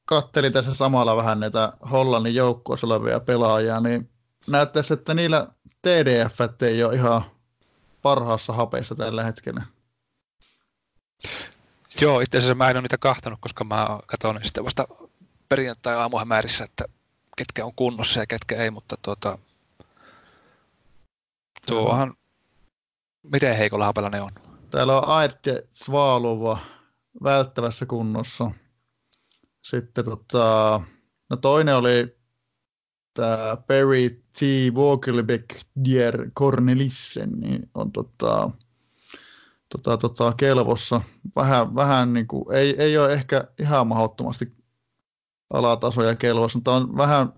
kattelin tässä samalla vähän näitä Hollannin joukkueessa olevia pelaajia, niin näyttäisi, että niillä TDF ei ole ihan parhaassa hapeessa tällä hetkellä. Joo, itse asiassa mä en ole niitä kahtanut, koska mä katson sitten vasta perjantai-aamuhämärissä, että ketkä on kunnossa ja ketkä ei, mutta tuota, tuohan, miten heikolla hapella ne on? Täällä on Aerte Svalova, välttävässä kunnossa. Sitten tota, no toinen oli tämä Perry T. Walkerbeck Dier Cornelissen, niin on tota, tota, tota, kelvossa. Vähän, vähän niin kuin, ei, ei ole ehkä ihan mahdottomasti alatasoja kelvossa, mutta on vähän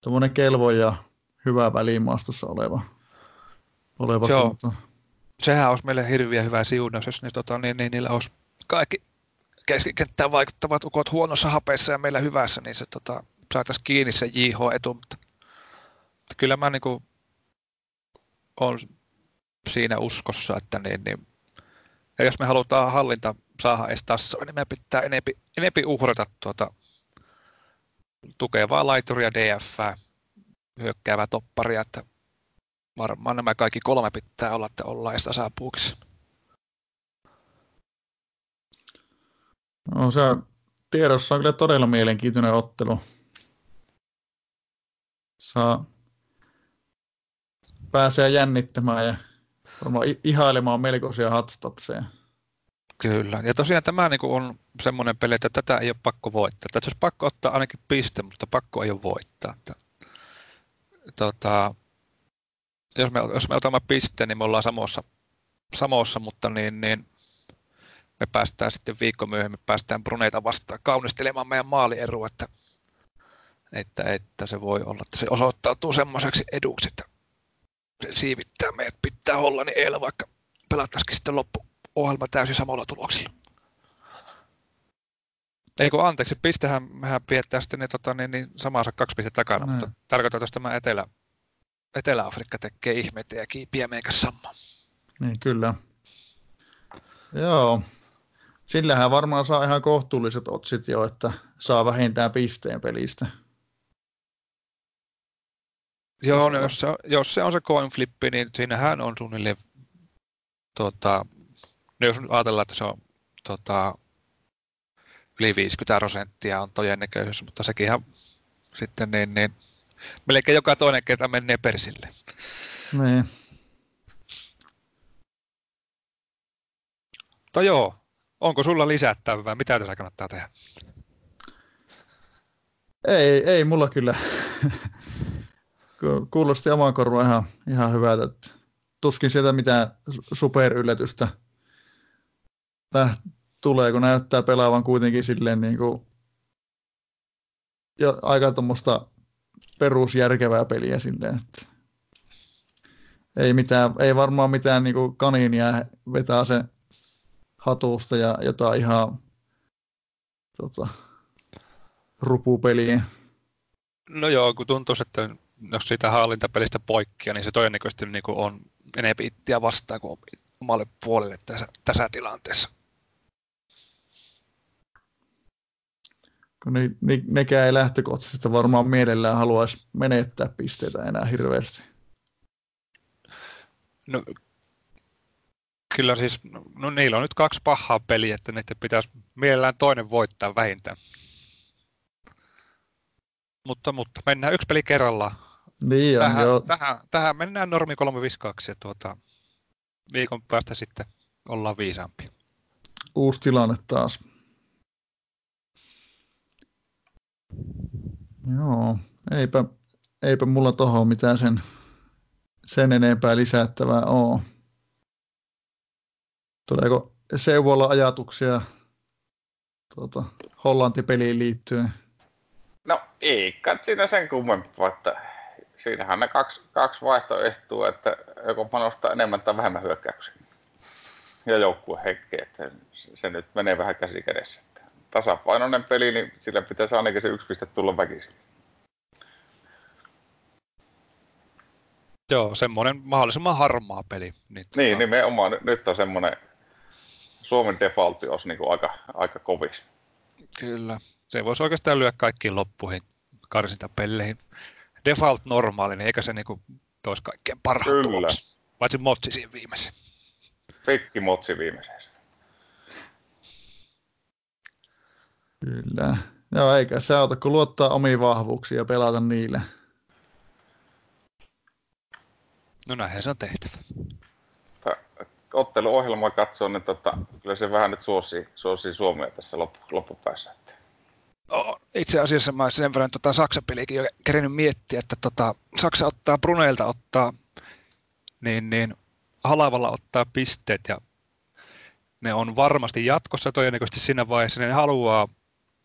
tuommoinen kelvo ja hyvä välimaastossa oleva. oleva Joo. Kunto. Sehän olisi meille hirviä hyvä siunaus, jos niin, tota, niin, niin, niillä olisi kaikki keskikenttään vaikuttavat ukot huonossa hapeessa ja meillä hyvässä, niin se tota, saataisiin kiinni se JH-etu. Mutta, mutta kyllä mä niin on siinä uskossa, että niin, niin, ja jos me halutaan hallinta saada edes tasoa, niin me pitää enempi, enempi uhrata tuota tukevaa laituria, DF, hyökkäävää topparia, että varmaan nämä kaikki kolme pitää olla, että ollaan edes tasapuukissa. No se tiedossa on kyllä todella mielenkiintoinen ottelu. Saa pääsee jännittämään ja varmaan ihailemaan melkoisia hatstatseja. Kyllä, ja tosiaan tämä niin on semmoinen peli, että tätä ei ole pakko voittaa. Tätä olisi pakko ottaa ainakin piste, mutta pakko ei ole voittaa. Tota, jos, me, jos me otamme pisteen, niin me ollaan samossa, samossa mutta niin, niin me päästään sitten viikko myöhemmin, päästään Bruneita vastaan kaunistelemaan meidän maalierua, että, että, että se voi olla, että se osoittautuu semmoiseksi eduksi, että se siivittää meidät pitää olla, niin eilen vaikka pelattaisikin sitten loppuohjelma täysin samalla tuloksilla. Ei kun anteeksi, pistehän mehän pidetään sitten niin, tota, niin, niin samansa kaksi pistettä takana, no. mutta tarkoitan, että tämä Etelä, Etelä-Afrikka tekee ihmeitä ja kiipiä meikä samaa. Niin, kyllä. Joo, sillähän varmaan saa ihan kohtuulliset otsit jo, että saa vähintään pisteen pelistä. Joo, no, jos, se, jos se on se coin flippi, niin siinähän on suunnilleen, tota, no jos ajatellaan, että se on tota, yli 50 prosenttia on todennäköisyys, mutta sekin ihan sitten niin, niin melkein joka toinen kerta menee persille. Niin. Mutta joo, onko sulla lisättävää? Mitä tässä kannattaa tehdä? Ei, ei mulla kyllä. Kuulosti oman korvaan ihan, ihan hyvältä. Että tuskin sieltä mitään superyllätystä tulee, kun näyttää pelaavan kuitenkin silleen niin kuin jo aika tuommoista perusjärkevää peliä silleen, että ei, mitään, ei varmaan mitään niin kuin kaniinia vetää se hatusta ja jotain ihan tota, rupupeliä. No joo, kun tuntuu, että jos siitä hallintapelistä poikkia, niin se todennäköisesti niin kuin on enemmän ittiä vastaan kuin omalle puolelle tässä, tässä tilanteessa. Kun ne, ne, nekään ei lähtökohtaisesti varmaan mielellään haluaisi menettää pisteitä enää hirveästi. No kyllä siis, no niillä on nyt kaksi pahaa peliä, että niiden pitäisi mielellään toinen voittaa vähintään. Mutta, mutta mennään yksi peli kerrallaan. Niin on, tähän, joo. Tähän, tähän mennään normi 352 ja tuota, viikon päästä sitten ollaan viisaampia. Uusi tilanne taas. Joo, eipä, eipä mulla tuohon mitään sen, sen enempää lisättävää ole. Tuleeko Seuvolla ajatuksia tuota, Hollanti-peliin liittyen? No ei kai siinä sen kummempaa, että siinähän ne kaksi, kaksi vaihtoehtoa, että joko panostaa enemmän tai vähemmän hyökkäyksiä ja joukkueen henkeä, että se nyt menee vähän käsi kädessä. Tasapainoinen peli, niin sillä pitäisi ainakin se yksi piste tulla väkisin. Joo, semmoinen mahdollisimman harmaa peli. Niin, niin nimenomaan. Nyt on semmoinen Suomen defaultti olisi niin kuin aika, aika kovis. Kyllä. Se voisi oikeastaan lyödä kaikkiin loppuihin karsintapelleihin. Default normaali, niin eikä se niin kuin toisi kaikkein parhaan Kyllä. Paitsi Motsi siinä viimeisen. Pikki Motsi viimeisessä. Kyllä. Joo, eikä se auta, kun luottaa omiin vahvuuksiin ja pelata niille. No näinhän se on tehtävä. Otteluohjelmaa katsoo, niin tota, kyllä se vähän nyt suosii, suosii Suomea tässä loppu, loppupäässä. Oh, itse asiassa mä sen verran tota Saksa-peliäkin jo kerennyt miettiä, että tota, Saksa ottaa Bruneilta ottaa, niin, niin Halavalla ottaa pisteet ja ne on varmasti jatkossa todennäköisesti siinä vaiheessa, ne haluaa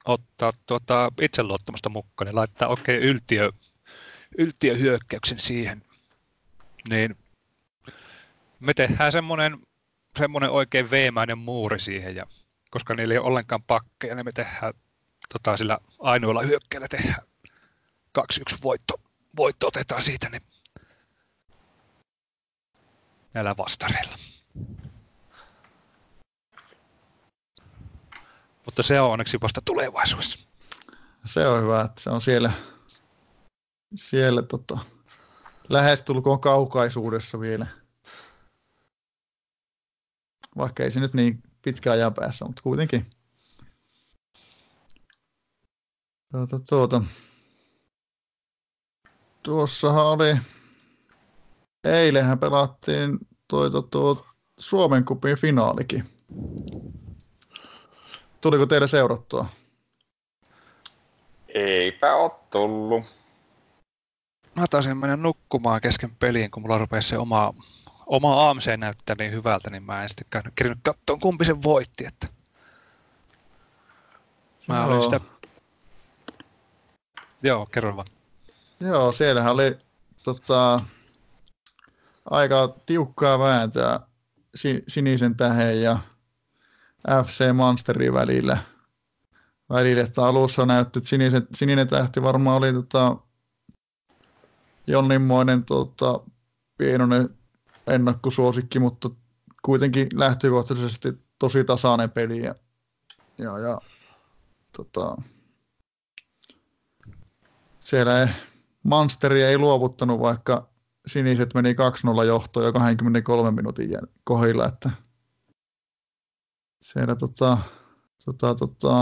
ottaa tuota itseluottamusta mukaan, niin laittaa okei okay, yltiö, yltiöhyökkäyksen siihen, niin me tehdään semmoinen, semmoinen oikein veemäinen muuri siihen, ja koska niillä ei ole ollenkaan pakkeja, niin me tehdään tota, sillä ainoalla hyökkäillä tehdään 2-1 voitto, voitto otetaan siitä, niin näillä vastareilla. Mutta se on onneksi vasta tulevaisuudessa. Se on hyvä, että se on siellä, siellä tota, lähestulkoon kaukaisuudessa vielä. Vaikka ei se nyt niin pitkä ajan päässä, mutta kuitenkin. Tuota, tuota. Tuossahan oli, eilenhän pelattiin toi, toi, toi Suomen kupin finaalikin. Tuliko teille seurattua? Eipä ole tullut. Mä taisin mennä nukkumaan kesken peliin, kun mulla rupesi se oma, oma AMC näyttää niin hyvältä, niin mä en sitten kerännyt katsoa, kumpi sen voitti. Että mä Joo. olin sitä... Joo, kerro vaan. Joo, siellähän oli tota, aika tiukkaa vääntää sinisen tähen ja FC Monsterin välillä. välillä. Että alussa näytti, että sinisen, sininen tähti varmaan oli tota, jonninmoinen tota, pienoinen ennakkosuosikki, mutta kuitenkin lähtökohtaisesti tosi tasainen peli. Ja, ja, ja tota, siellä ei, Monsteri ei luovuttanut, vaikka siniset meni 2-0 johtoon jo 23 minuutin kohdilla, että siellä tota, tota, tota,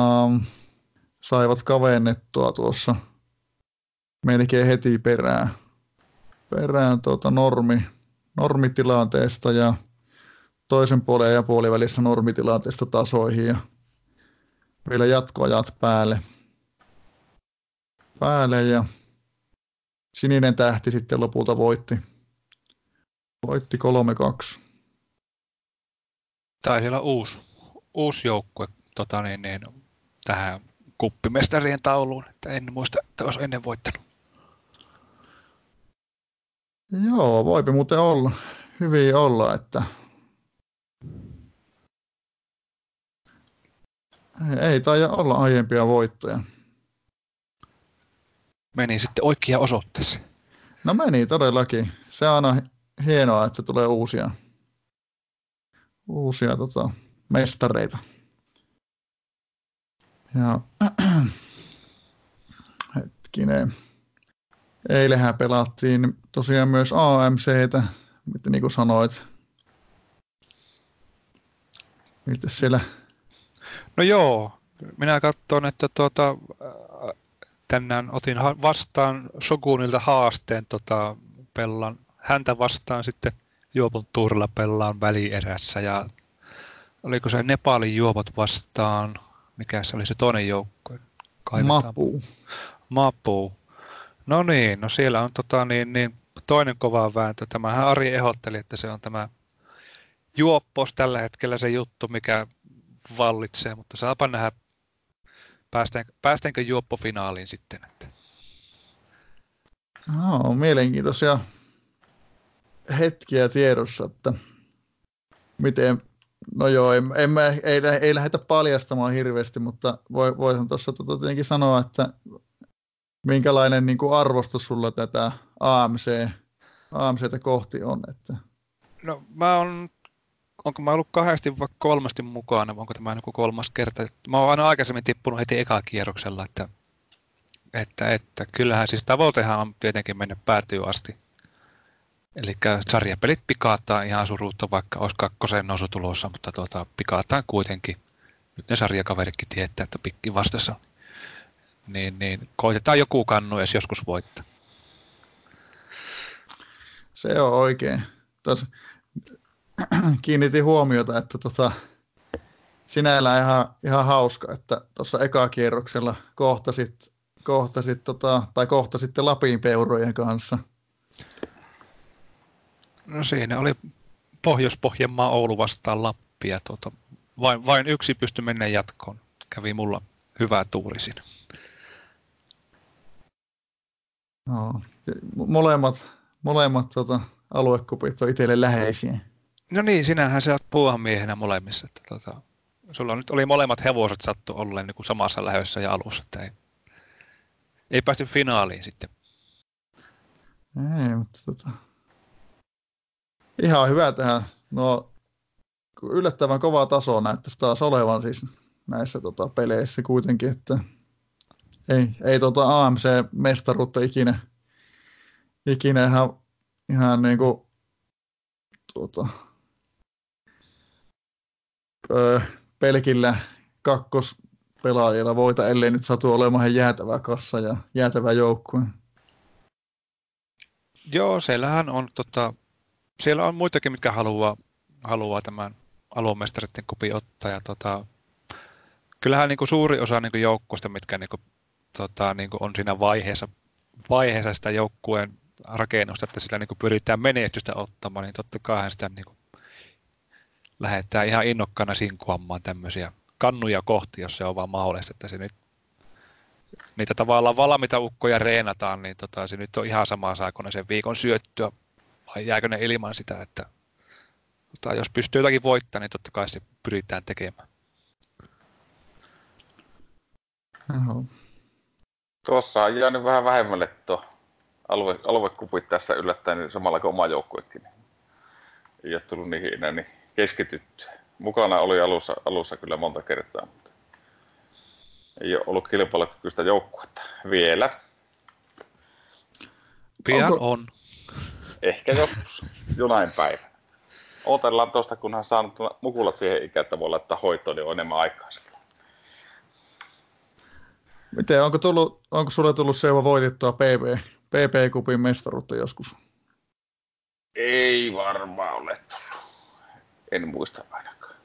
saivat kavennettua tuossa melkein heti perään, perään tuota normi, normitilanteesta ja toisen puolen ja puolivälissä normitilanteesta tasoihin ja vielä jatkoajat päälle. päälle ja sininen tähti sitten lopulta voitti. Voitti 3-2. Taisi olla uusi uusi joukkue tota niin, niin, tähän kuppimestarien tauluun, että en muista, että olisi ennen voittanut. Joo, voipi muuten olla. Hyvin olla, että ei taida olla aiempia voittoja. Meni sitten oikea osoitteeseen. No meni todellakin. Se on aina hienoa, että tulee uusia, uusia tota, mestareita. Ja hetkinen. Eilähän pelattiin tosiaan myös AMCtä, mitä niin kuin sanoit. Miten siellä? No joo, minä katson, että tuota, tänään otin vastaan Shogunilta haasteen tota, pellan. Häntä vastaan sitten Juopon tuurilla pellaan välierässä ja oliko se Nepalin juopot vastaan, mikä se oli se toinen joukko? Mapu. Mapu. No niin, no siellä on tota, niin, niin, toinen kova vääntö. Tämähän Ari ehdotteli, että se on tämä juoppos tällä hetkellä se juttu, mikä vallitsee, mutta saapa nähdä, päästään, päästäänkö juoppofinaaliin sitten. Että. No, mielenkiintoisia hetkiä tiedossa, että miten No joo, en, en mä, ei, ei lähdetä paljastamaan hirveästi, mutta voi, voisin tuossa tota tietenkin sanoa, että minkälainen niin kuin arvostus sulla tätä AMC, AMCtä kohti on? Että... No mä on, onko mä ollut kahdesti vai kolmasti mukana, onko tämä niin kolmas kerta? Mä oon aina aikaisemmin tippunut heti ekakierroksella, että, että, että kyllähän siis tavoitehan on tietenkin mennä päätyy asti Eli sarjapelit pikaataan ihan suruutta, vaikka olisi kakkosen nousu tulossa, mutta tuota, pikaataan kuitenkin. Nyt ne sarjakaverikin tietää, että pikki vastassa. Niin, niin koitetaan joku kannu edes joskus voittaa. Se on oikein. Tos, kiinnitin huomiota, että tota, sinällään ihan, ihan hauska, että tuossa eka kierroksella kohtasit, kohtasit tota, tai kohtasitte Lapin peurojen kanssa. No siinä oli Pohjois-Pohjanmaa Oulu vastaan Lappi ja tuota, vain, vain yksi pystyi mennä jatkoon. Kävi mulla hyvä tuuri siinä. No, molemmat, molemmat tota, aluekupit on itselle läheisiä. No niin, sinähän sä oot puuhan miehenä molemmissa. Että, tota, sulla nyt oli molemmat hevoset sattu olleen niin kuin samassa lähössä ja alussa. Että ei, ei päästy finaaliin sitten. Ei, mutta tota, ihan hyvä tähän. No, yllättävän kova taso näyttäisi taas olevan siis näissä tota, peleissä kuitenkin, että ei, ei tota AMC-mestaruutta ikinä, ikinä ihan, ihan niin kuin, tuota, öö, pelkillä kakkospelaajilla voita, ellei nyt satu olemaan jäätävä kassa ja jäätävä joukkue. Joo, siellähän on, tota, siellä on muitakin, mitkä haluaa, haluaa tämän aluemestareiden kupi ottaa. Ja, tota, kyllähän niin kuin suuri osa niin kuin joukkueista, mitkä niin kuin, tota, niin kuin on siinä vaiheessa, vaiheessa sitä joukkueen rakennusta, että sillä niin kuin pyritään menestystä ottamaan, niin totta kai sitä niin kuin ihan innokkaana sinkuamaan tämmöisiä kannuja kohti, jos se on vaan mahdollista, että se nyt niitä tavallaan valmiita ukkoja reenataan, niin tota, se nyt on ihan sama saako ne sen viikon syöttyä vai jääkö ne ilman sitä, että tota, jos pystyy jotakin voittamaan, niin totta kai se pyritään tekemään. Tuossa on jäänyt vähän vähemmälle tuo alue, aluekupit tässä yllättäen niin samalla kuin oma joukkuekin. Ei ole tullut niihin enää niin keskitytty. Mukana oli alussa, alussa kyllä monta kertaa, mutta ei ole ollut kilpailukykyistä joukkuetta vielä. Pian Onko... on. Ehkä joskus, jonain päivänä. Otellaan tuosta, kunhan saanut mukulat siihen ikään, että voi laittaa hoitoon, niin on enemmän aikaa Miten, onko, tullut, onko sulle tullut Seuva voitettua PP, PP-kupin mestaruutta joskus? Ei varmaan ole tullut. En muista ainakaan.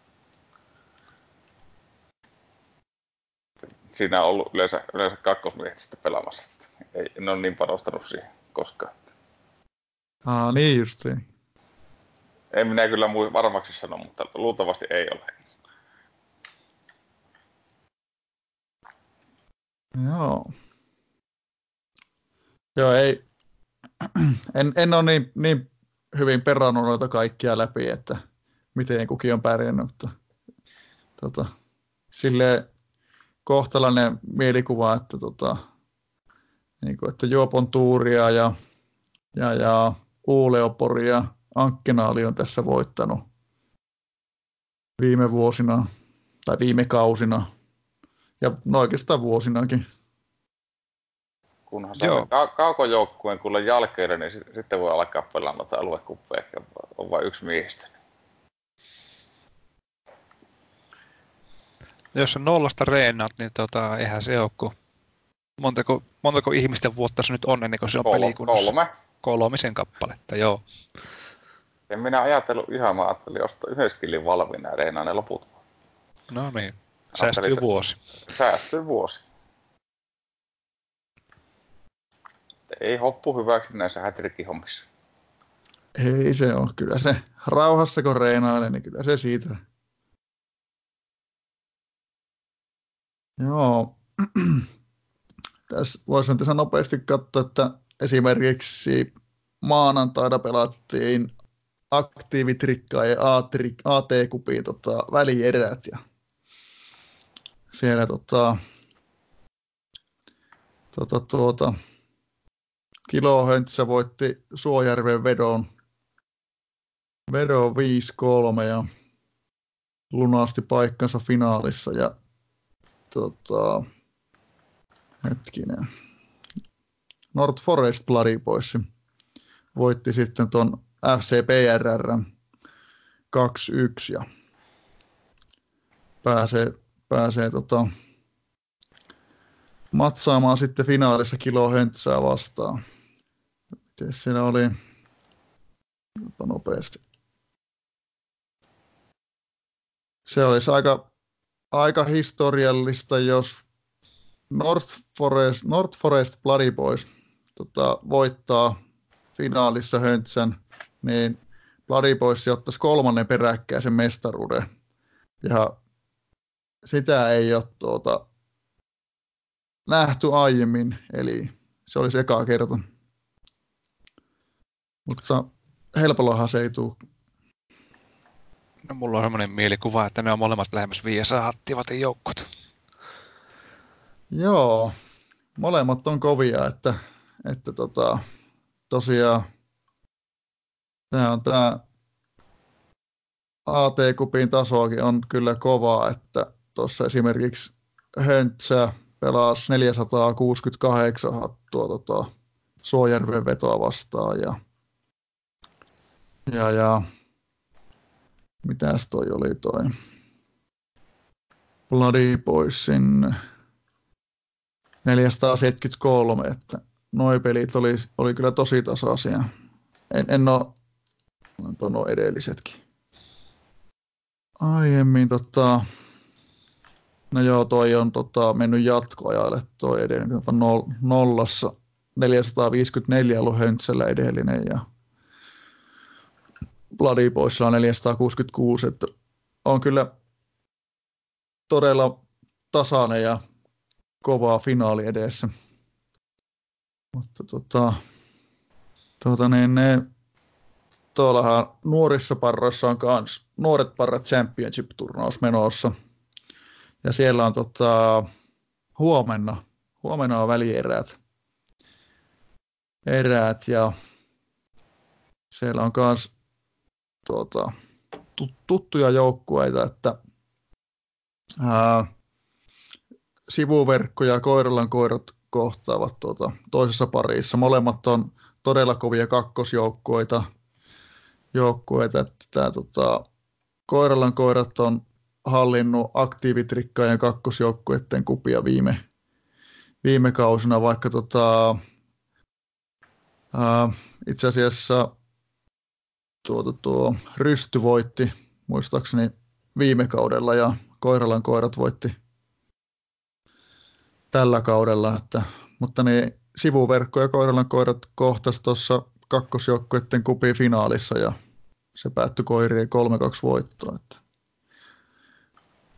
Siinä on ollut yleensä, yleensä kakkosmiehet sitten pelaamassa. Ei, en ole niin panostanut siihen koskaan. Aa, niin justiin. En minä kyllä muu varmaksi sano, mutta luultavasti ei ole. Joo. Joo, ei. En, en ole niin, niin hyvin perannut noita kaikkia läpi, että miten kukin on pärjännyt, mutta tota, sille kohtalainen mielikuva, että, tota, niin kuin, että Juopon tuuria ja, ja, ja Uuleopori ja Ankkenaali on tässä voittanut viime vuosina tai viime kausina ja no oikeastaan vuosinakin. Kunhan saa ka- kaukojoukkueen kuulla jälkeen, niin sitten voi alkaa pelaa noita aluekuppeja, on vain yksi miehistä. Jos on nollasta reenaat, niin tota, eihän se ole kuin montako, montako ihmisten vuotta se nyt on ennen kuin se on Kol- pelikunnassa? Kolme. Kolmisen kappaletta, joo. En minä ajatellut ihan, mä ajattelin ostaa yhden skillin valmiina ja reenaa ne loput. No niin, säästyy vuosi. Säästyy vuosi. Ei hoppu hyväksi näissä hätrikihommissa. Ei se ole. Kyllä se rauhassa kun reenailee, niin kyllä se siitä. Joo. Tässä voisin tässä nopeasti katsoa, että esimerkiksi maanantaina pelattiin aktiivitrikkaa ja AT-kupiin tota, välierät ja siellä tota, tota, tuota, Kilohöntsä voitti Suojärven vedon, vedon 5-3 ja lunasti paikkansa finaalissa ja tota, hetkinen, North Forest Bloody Boys voitti sitten tuon FCPRR 2-1 ja pääsee, pääsee tota, matsaamaan sitten finaalissa kilo höntsää vastaan. Miten siinä oli? Jopa nopeasti. se olisi aika, aika historiallista, jos North Forest, North Forest Bloody Boys tota, voittaa finaalissa Höntsän, niin Bloody Boys ottaisi kolmannen peräkkäisen mestaruuden. Ja sitä ei ole tuota, nähty aiemmin, eli se olisi ekaa kerta. Mutta helpollahan se ei tule. No, mulla on sellainen mielikuva, että ne on molemmat lähemmäs Viesa Hattivatin joukkot. Joo, molemmat on kovia, että, että tota, tosiaan tämä on tämä AT-kupin tasoakin on kyllä kovaa, että tuossa esimerkiksi Höntsä pelasi 468 hattua tota, Suojärven vetoa vastaan ja, ja, ja mitäs toi oli toi Bloody Boysin 473, että noi pelit oli, oli kyllä tosi tasaisia. En, en ole, nuo edellisetkin. Aiemmin tota, no joo, toi on tota, mennyt jatkoajalle toi edellinen, nollassa 454 ollut Höntsällä edellinen ja Bloody Boysilla on 466, että on kyllä todella tasainen ja kovaa finaali edessä. Mutta tota, tota niin, ne, tuollahan nuorissa parroissa on kans nuoret parrat championship-turnaus menossa. Ja siellä on tota, huomenna, huomenna on välierät. Eräät ja siellä on kans tuota, tuttuja joukkueita, että ää, sivuverkko ja Koiralan koirat kohtaavat tuota, toisessa parissa. Molemmat on todella kovia kakkosjoukkueita. Joukkueita, että tämä, tota, Koiralan koirat on hallinnut aktiivitrikkaajien kakkosjoukkueiden kupia viime, viime kausina, vaikka tota, ää, itse asiassa tuo, tuo Rysty voitti muistaakseni viime kaudella ja Koiralan koirat voitti tällä kaudella, että, mutta ne sivuverkko ja Koiralan koirat kohtas tuossa kakkosjoukkueiden kupi finaalissa ja se päättyi koirien 3-2 voittoa. Että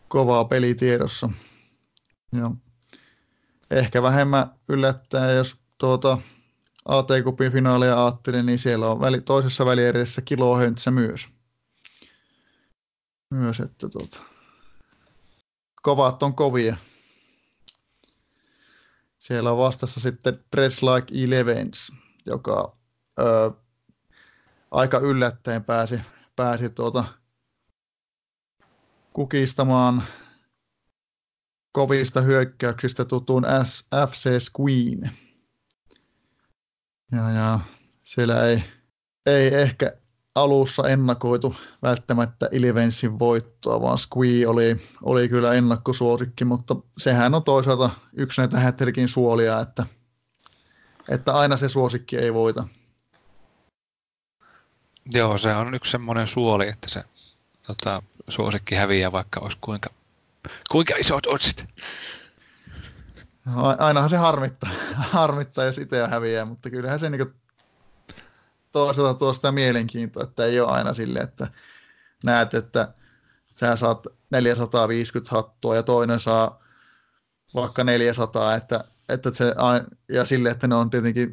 kovaa peli tiedossa. Ja ehkä vähemmän yllättää, jos tuota AT-kupin finaalia ajattelin, niin siellä on väli, toisessa välierissä kilohöntsä myös. Myös, että tuota, kovat on kovia. Siellä on vastassa sitten Dress Like Elevens, joka ö, aika yllättäen pääsi, pääsi tuota, kukistamaan kovista hyökkäyksistä tutun FC Queen. Ja, ja siellä ei, ei ehkä alussa ennakoitu välttämättä Ilvensin voittoa, vaan Squee oli, oli kyllä ennakkosuosikki, mutta sehän on toisaalta yksi näitä hätterikin suolia, että, että aina se suosikki ei voita. Joo, se on yksi semmoinen suoli, että se tota, suosikki häviää, vaikka olisi kuinka, kuinka isot otsit. Ainahan se harmittaa, harmittaa jos itse häviää, mutta kyllähän se niin toisaalta tuo sitä mielenkiintoa, että ei ole aina sille, että näet, että sä saat 450 hattua ja toinen saa vaikka 400, että, että se, ja sille, että ne on tietenkin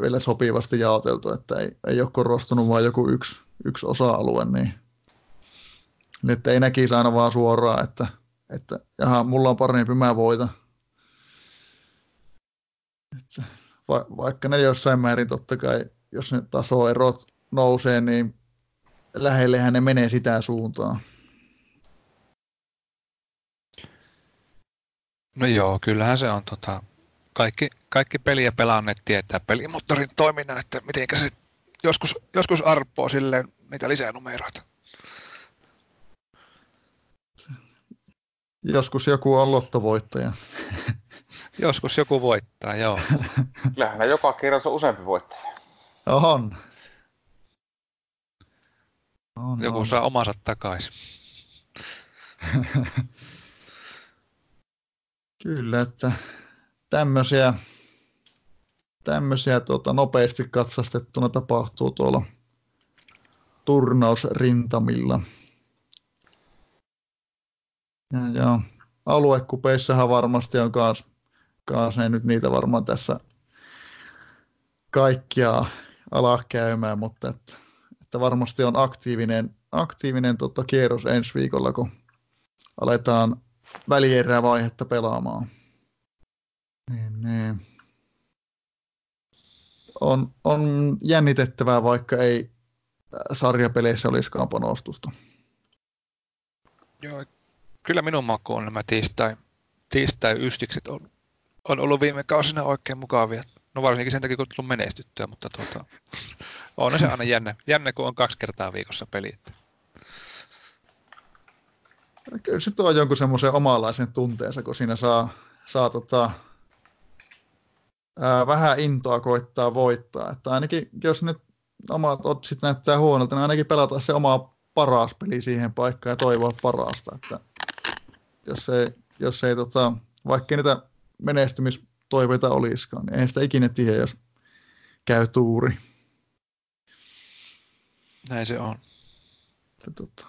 vielä sopivasti jaoteltu, että ei, ei ole korostunut vain joku yksi, yksi osa-alue, niin että ei näkisi aina vaan suoraan, että, että jaha, mulla on parempi, mä voita. Että, va, vaikka ne jossain määrin totta kai jos ne tasoerot nousee, niin lähellehän ne menee sitä suuntaan. No joo, kyllähän se on tota, kaikki, kaikki peliä pelanneet tietää pelimoottorin toiminnan, että miten se joskus, joskus arpoo silleen niitä lisänumeroita. Joskus joku on lottovoittaja. Joskus joku voittaa, joo. Kyllähän joka kerran on useampi voittaja. On. on Joku on. saa omansa takaisin. Kyllä, että tämmöisiä, tämmöisiä tuota, nopeasti katsastettuna tapahtuu tuolla turnausrintamilla. Ja, ja aluekupeissahan varmasti on kans, kans ei nyt niitä varmaan tässä kaikkia ala käymään, mutta että, että varmasti on aktiivinen, aktiivinen tota, kierros ensi viikolla, kun aletaan välierävaihetta pelaamaan. Niin, niin. On, on jännitettävää, vaikka ei sarjapeleissä olisikaan panostusta. Joo, kyllä minun maku on nämä tiistai, tiistai ystikset on, on ollut viime kausina oikein mukavia. No varsinkin sen takia, kun tullut menestyttyä, mutta tuota, on se aina jännä, jännä, kun on kaksi kertaa viikossa peli. Kyllä se tuo jonkun semmoisen omanlaisen tunteensa, kun siinä saa, saa tota, ää, vähän intoa koittaa voittaa. Että ainakin jos nyt omat otsit näyttää huonolta, niin ainakin pelata se oma paras peli siihen paikkaan ja toivoa parasta. Että jos ei, jos ei tota, vaikka niitä menestymistoiveita olisikaan, niin ei sitä ikinä tiedä, jos käy tuuri. Näin se on. Että, tota,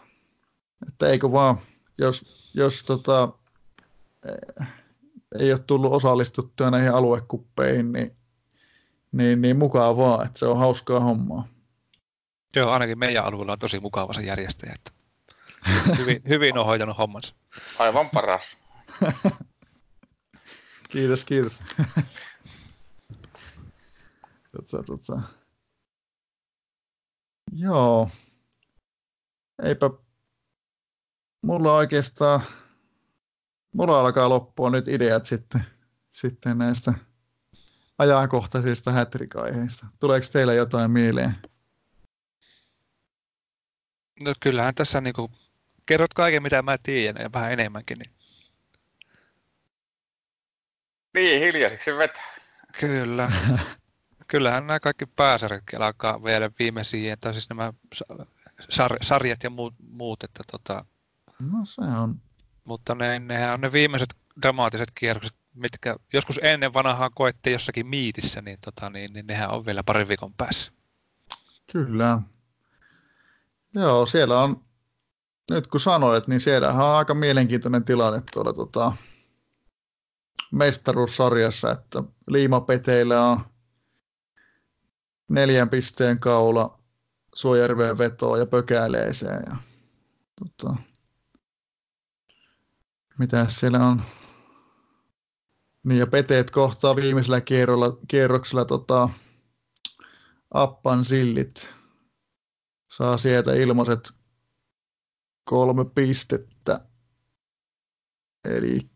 että eikö vaan, jos, jos tota, ei ole tullut osallistuttua näihin aluekuppeihin, niin, niin, niin mukavaa, että se on hauskaa hommaa. Joo, ainakin meidän alueella on tosi mukava se järjestäjä. Että hyvin, hyvin on hoitanut hommansa. Aivan paras. kiitos, kiitos. tota, tota. Joo. Eipä mulla oikeastaan, mulla alkaa loppua nyt ideat sitten, sitten näistä ajankohtaisista hätrikaiheista. Tuleeko teillä jotain mieleen? No kyllähän tässä niin kuin, kerrot kaiken mitä mä tiedän ja vähän enemmänkin. Niin... Niin, hiljaiseksi vetää. Kyllä. Kyllähän nämä kaikki pääsarjatkin alkaa vielä viimeisiä, tai siis nämä sar- sarjat ja muut, muut että tota, No se on. Mutta ne, nehän on ne viimeiset dramaattiset kierrokset, mitkä joskus ennen vanhaa koettiin jossakin miitissä, niin, tota, niin, niin nehän on vielä parin viikon päässä. Kyllä. Joo, siellä on, nyt kun sanoit, niin siellähän on aika mielenkiintoinen tilanne tuolla tota, mestaruussarjassa, että liimapeteillä on neljän pisteen kaula Suojärveen vetoon ja pökäleeseen. Ja, tota, mitä siellä on? Niin ja peteet kohtaa viimeisellä kierrolla, kierroksella tota, appan sillit. Saa sieltä ilmaiset kolme pistettä. Eli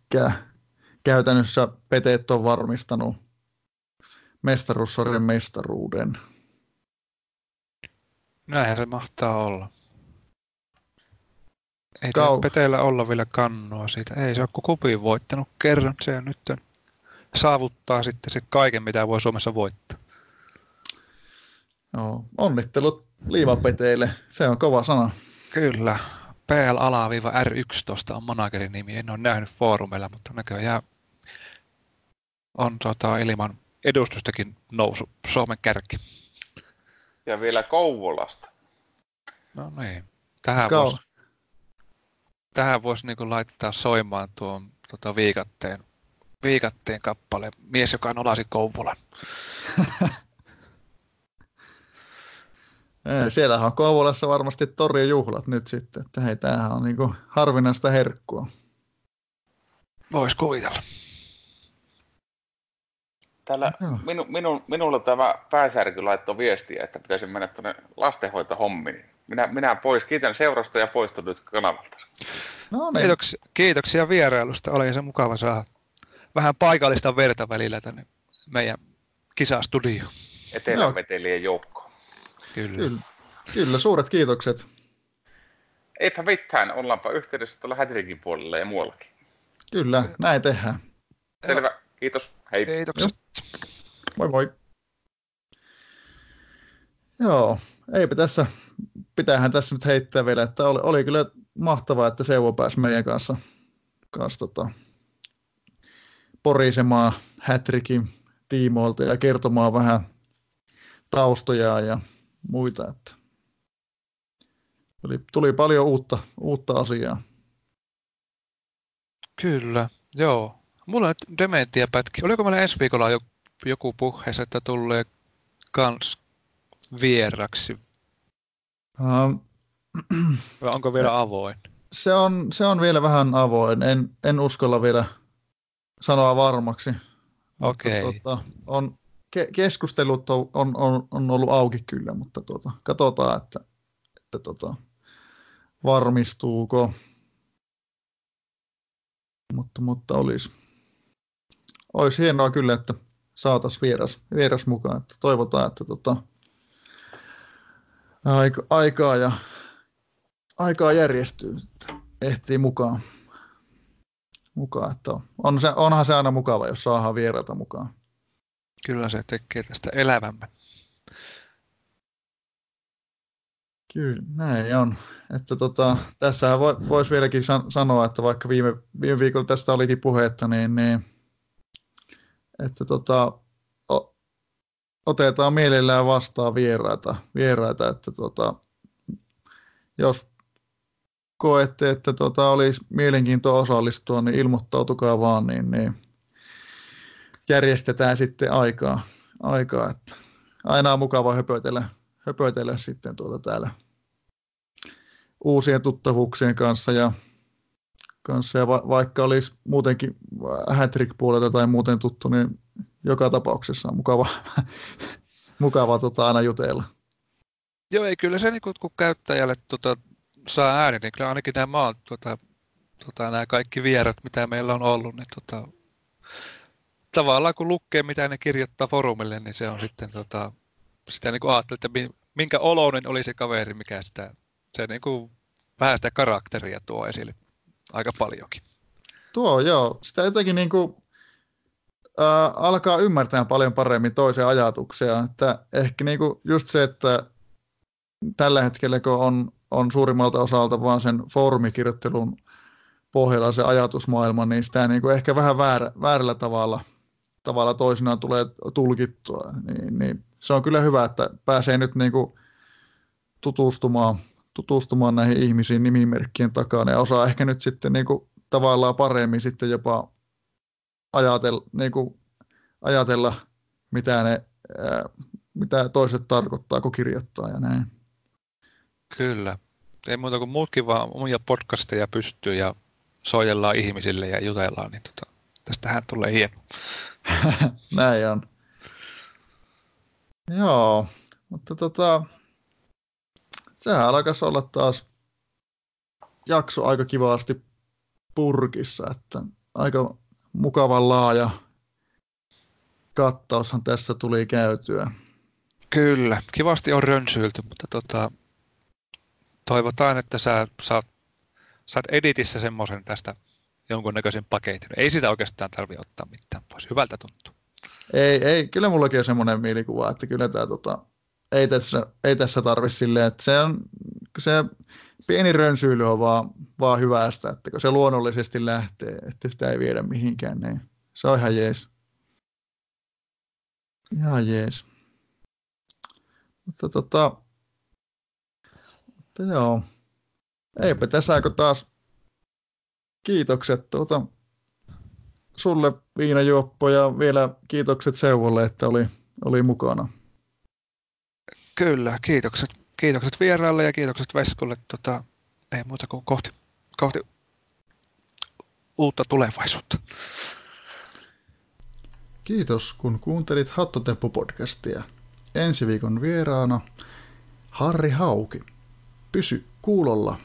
käytännössä peteet on varmistanut mestaruussarjan mestaruuden. Näinhän se mahtaa olla. Ei Kau... Peteillä olla vielä kannua siitä. Ei se ole kupin voittanut kerran. Se on nyt saavuttaa sitten se kaiken, mitä voi Suomessa voittaa. Joo, onnittelut liivapeteille. Se on kova sana. Kyllä. PL-R11 on managerin nimi. En ole nähnyt foorumeilla, mutta näköjään on tota, ilman edustustakin nousu Suomen kärki. Ja vielä Kouvolasta. No niin. Tähän Kau- voisi tähän voisi niin laittaa soimaan tuon tota, viikatteen, viikatteen kappale Mies, joka nolasi Kouvolan. Siellähän on Kouvolassa varmasti torjujuhlat nyt sitten, että hei, tämähän on niin harvinaista herkkua. Voisi kuvitella. Täällä minu, minu, minulla tämä pääsärky laittoi viestiä, että pitäisi mennä tuonne lastenhoitohommiin. Minä, minä pois, kiitän seurasta ja poistun nyt kanavalta. No niin. kiitoksia, kiitoksia vierailusta, oli se mukava saada vähän paikallista verta välillä tänne meidän kisastudioon. Etelämetelien joukko. Kyllä. Kyllä. Kyllä, suuret kiitokset. Eipä mitään, ollaanpa yhteydessä tuolla Hätrikin puolella ja muuallakin. Kyllä, näin tehdään. Selvä, kiitos, hei. Kiitokset. Moi moi. Joo, eipä tässä, pitäähän tässä nyt heittää vielä, että oli, oli kyllä mahtavaa, että Seuvo pääsi meidän kanssa, kanssa tota, porisemaan Hätrikin tiimoilta ja kertomaan vähän taustoja ja muita. Että tuli, tuli paljon uutta, uutta asiaa. Kyllä, joo. Mulla on dementia pätki. Oliko meillä ensi viikolla joku puheessa, että tulee kans vieraksi? Uh, Vai onko vielä avoin? Se on, se on vielä vähän avoin. En, en uskalla vielä sanoa varmaksi. Okei. Okay. Tota, on, ke, keskustelut on, on, on, ollut auki kyllä, mutta tota, katsotaan, että, että tota, varmistuuko. Mutta, mutta olisi, olisi hienoa kyllä, että saataisiin vieras, vieras mukaan. Että toivotaan, että tota, aika, aikaa, ja, aikaa järjestyy, että ehtii mukaan. mukaan että on, on se, onhan se aina mukava, jos saadaan vieraita mukaan. Kyllä se tekee tästä elävämmän. Kyllä, näin on. Että tota, tässähän voisi vieläkin san- sanoa, että vaikka viime, viime viikolla tästä olikin puhetta, niin, niin että tota, o, otetaan mielellään vastaan vieraita, vieraita että tota, jos koette, että tota, olisi mielenkiintoa osallistua, niin ilmoittautukaa vaan, niin, niin järjestetään sitten aikaa, aikaa että aina on mukava höpötellä, höpötellä sitten tuota täällä uusien tuttavuuksien kanssa ja, kanssa ja va, vaikka olisi muutenkin Hattrick-puolelta tai muuten tuttu, niin joka tapauksessa on mukava, mukava tota, aina jutella. Joo, ei kyllä se niin kun käyttäjälle tota, saa ääni, niin kyllä ainakin nämä maat, tota, tota, nämä kaikki vierat, mitä meillä on ollut, niin tota, tavallaan kun lukee, mitä ne kirjoittaa forumille, niin se on sitten tota, sitä niin ajattelee, että minkä oloinen oli se kaveri, mikä sitä, se niin kuin vähän sitä karakteria tuo esille aika paljonkin. Tuo joo, sitä jotenkin niin kuin, äh, alkaa ymmärtää paljon paremmin toisen ajatuksia, että ehkä niin kuin just se, että tällä hetkellä kun on, on suurimmalta osalta vaan sen foorumikirjoittelun pohjalla se ajatusmaailma, niin sitä niin kuin ehkä vähän väärä, väärällä tavalla, tavalla toisinaan tulee tulkittua, niin, niin se on kyllä hyvä, että pääsee nyt niin kuin tutustumaan tutustumaan näihin ihmisiin nimimerkkien takana ja osaa ehkä nyt sitten niin kuin tavallaan paremmin sitten jopa ajatella, niin kuin ajatella mitä, ne, ää, mitä toiset tarkoittaa, kun kirjoittaa ja näin. Kyllä. Ei muuta kuin muutkin vaan omia podcasteja pystyy ja soijellaan ihmisille ja jutellaan, niin tota, tästähän tulee hieno. näin on. Joo, mutta tota, sehän alkaisi olla taas jakso aika kivasti purkissa, että aika mukavan laaja kattaushan tässä tuli käytyä. Kyllä, kivasti on rönsyilty, mutta tota, toivotaan, että sä saat, saat editissä semmoisen tästä jonkunnäköisen paketin. Ei sitä oikeastaan tarvitse ottaa mitään pois. Hyvältä tuntuu. Ei, ei, kyllä mullakin on semmoinen mielikuva, että kyllä tämä tota, ei tässä, ei tässä tarvi silleen, että se, on, se pieni rönsyily on vaan, vaan hyvästä, että kun se luonnollisesti lähtee, että sitä ei viedä mihinkään, niin se on ihan jees. Ihan jees. Mutta tota, mutta joo, eipä tässä kun taas kiitokset tuota, sulle viinajuoppo ja vielä kiitokset Seuvolle, että oli, oli mukana. Kyllä, kiitokset, kiitokset vieraalle ja kiitokset Veskulle. Tota, ei muuta kuin kohti, kohti uutta tulevaisuutta. Kiitos, kun kuuntelit Hattoteppu-podcastia. Ensi viikon vieraana Harri Hauki. Pysy kuulolla.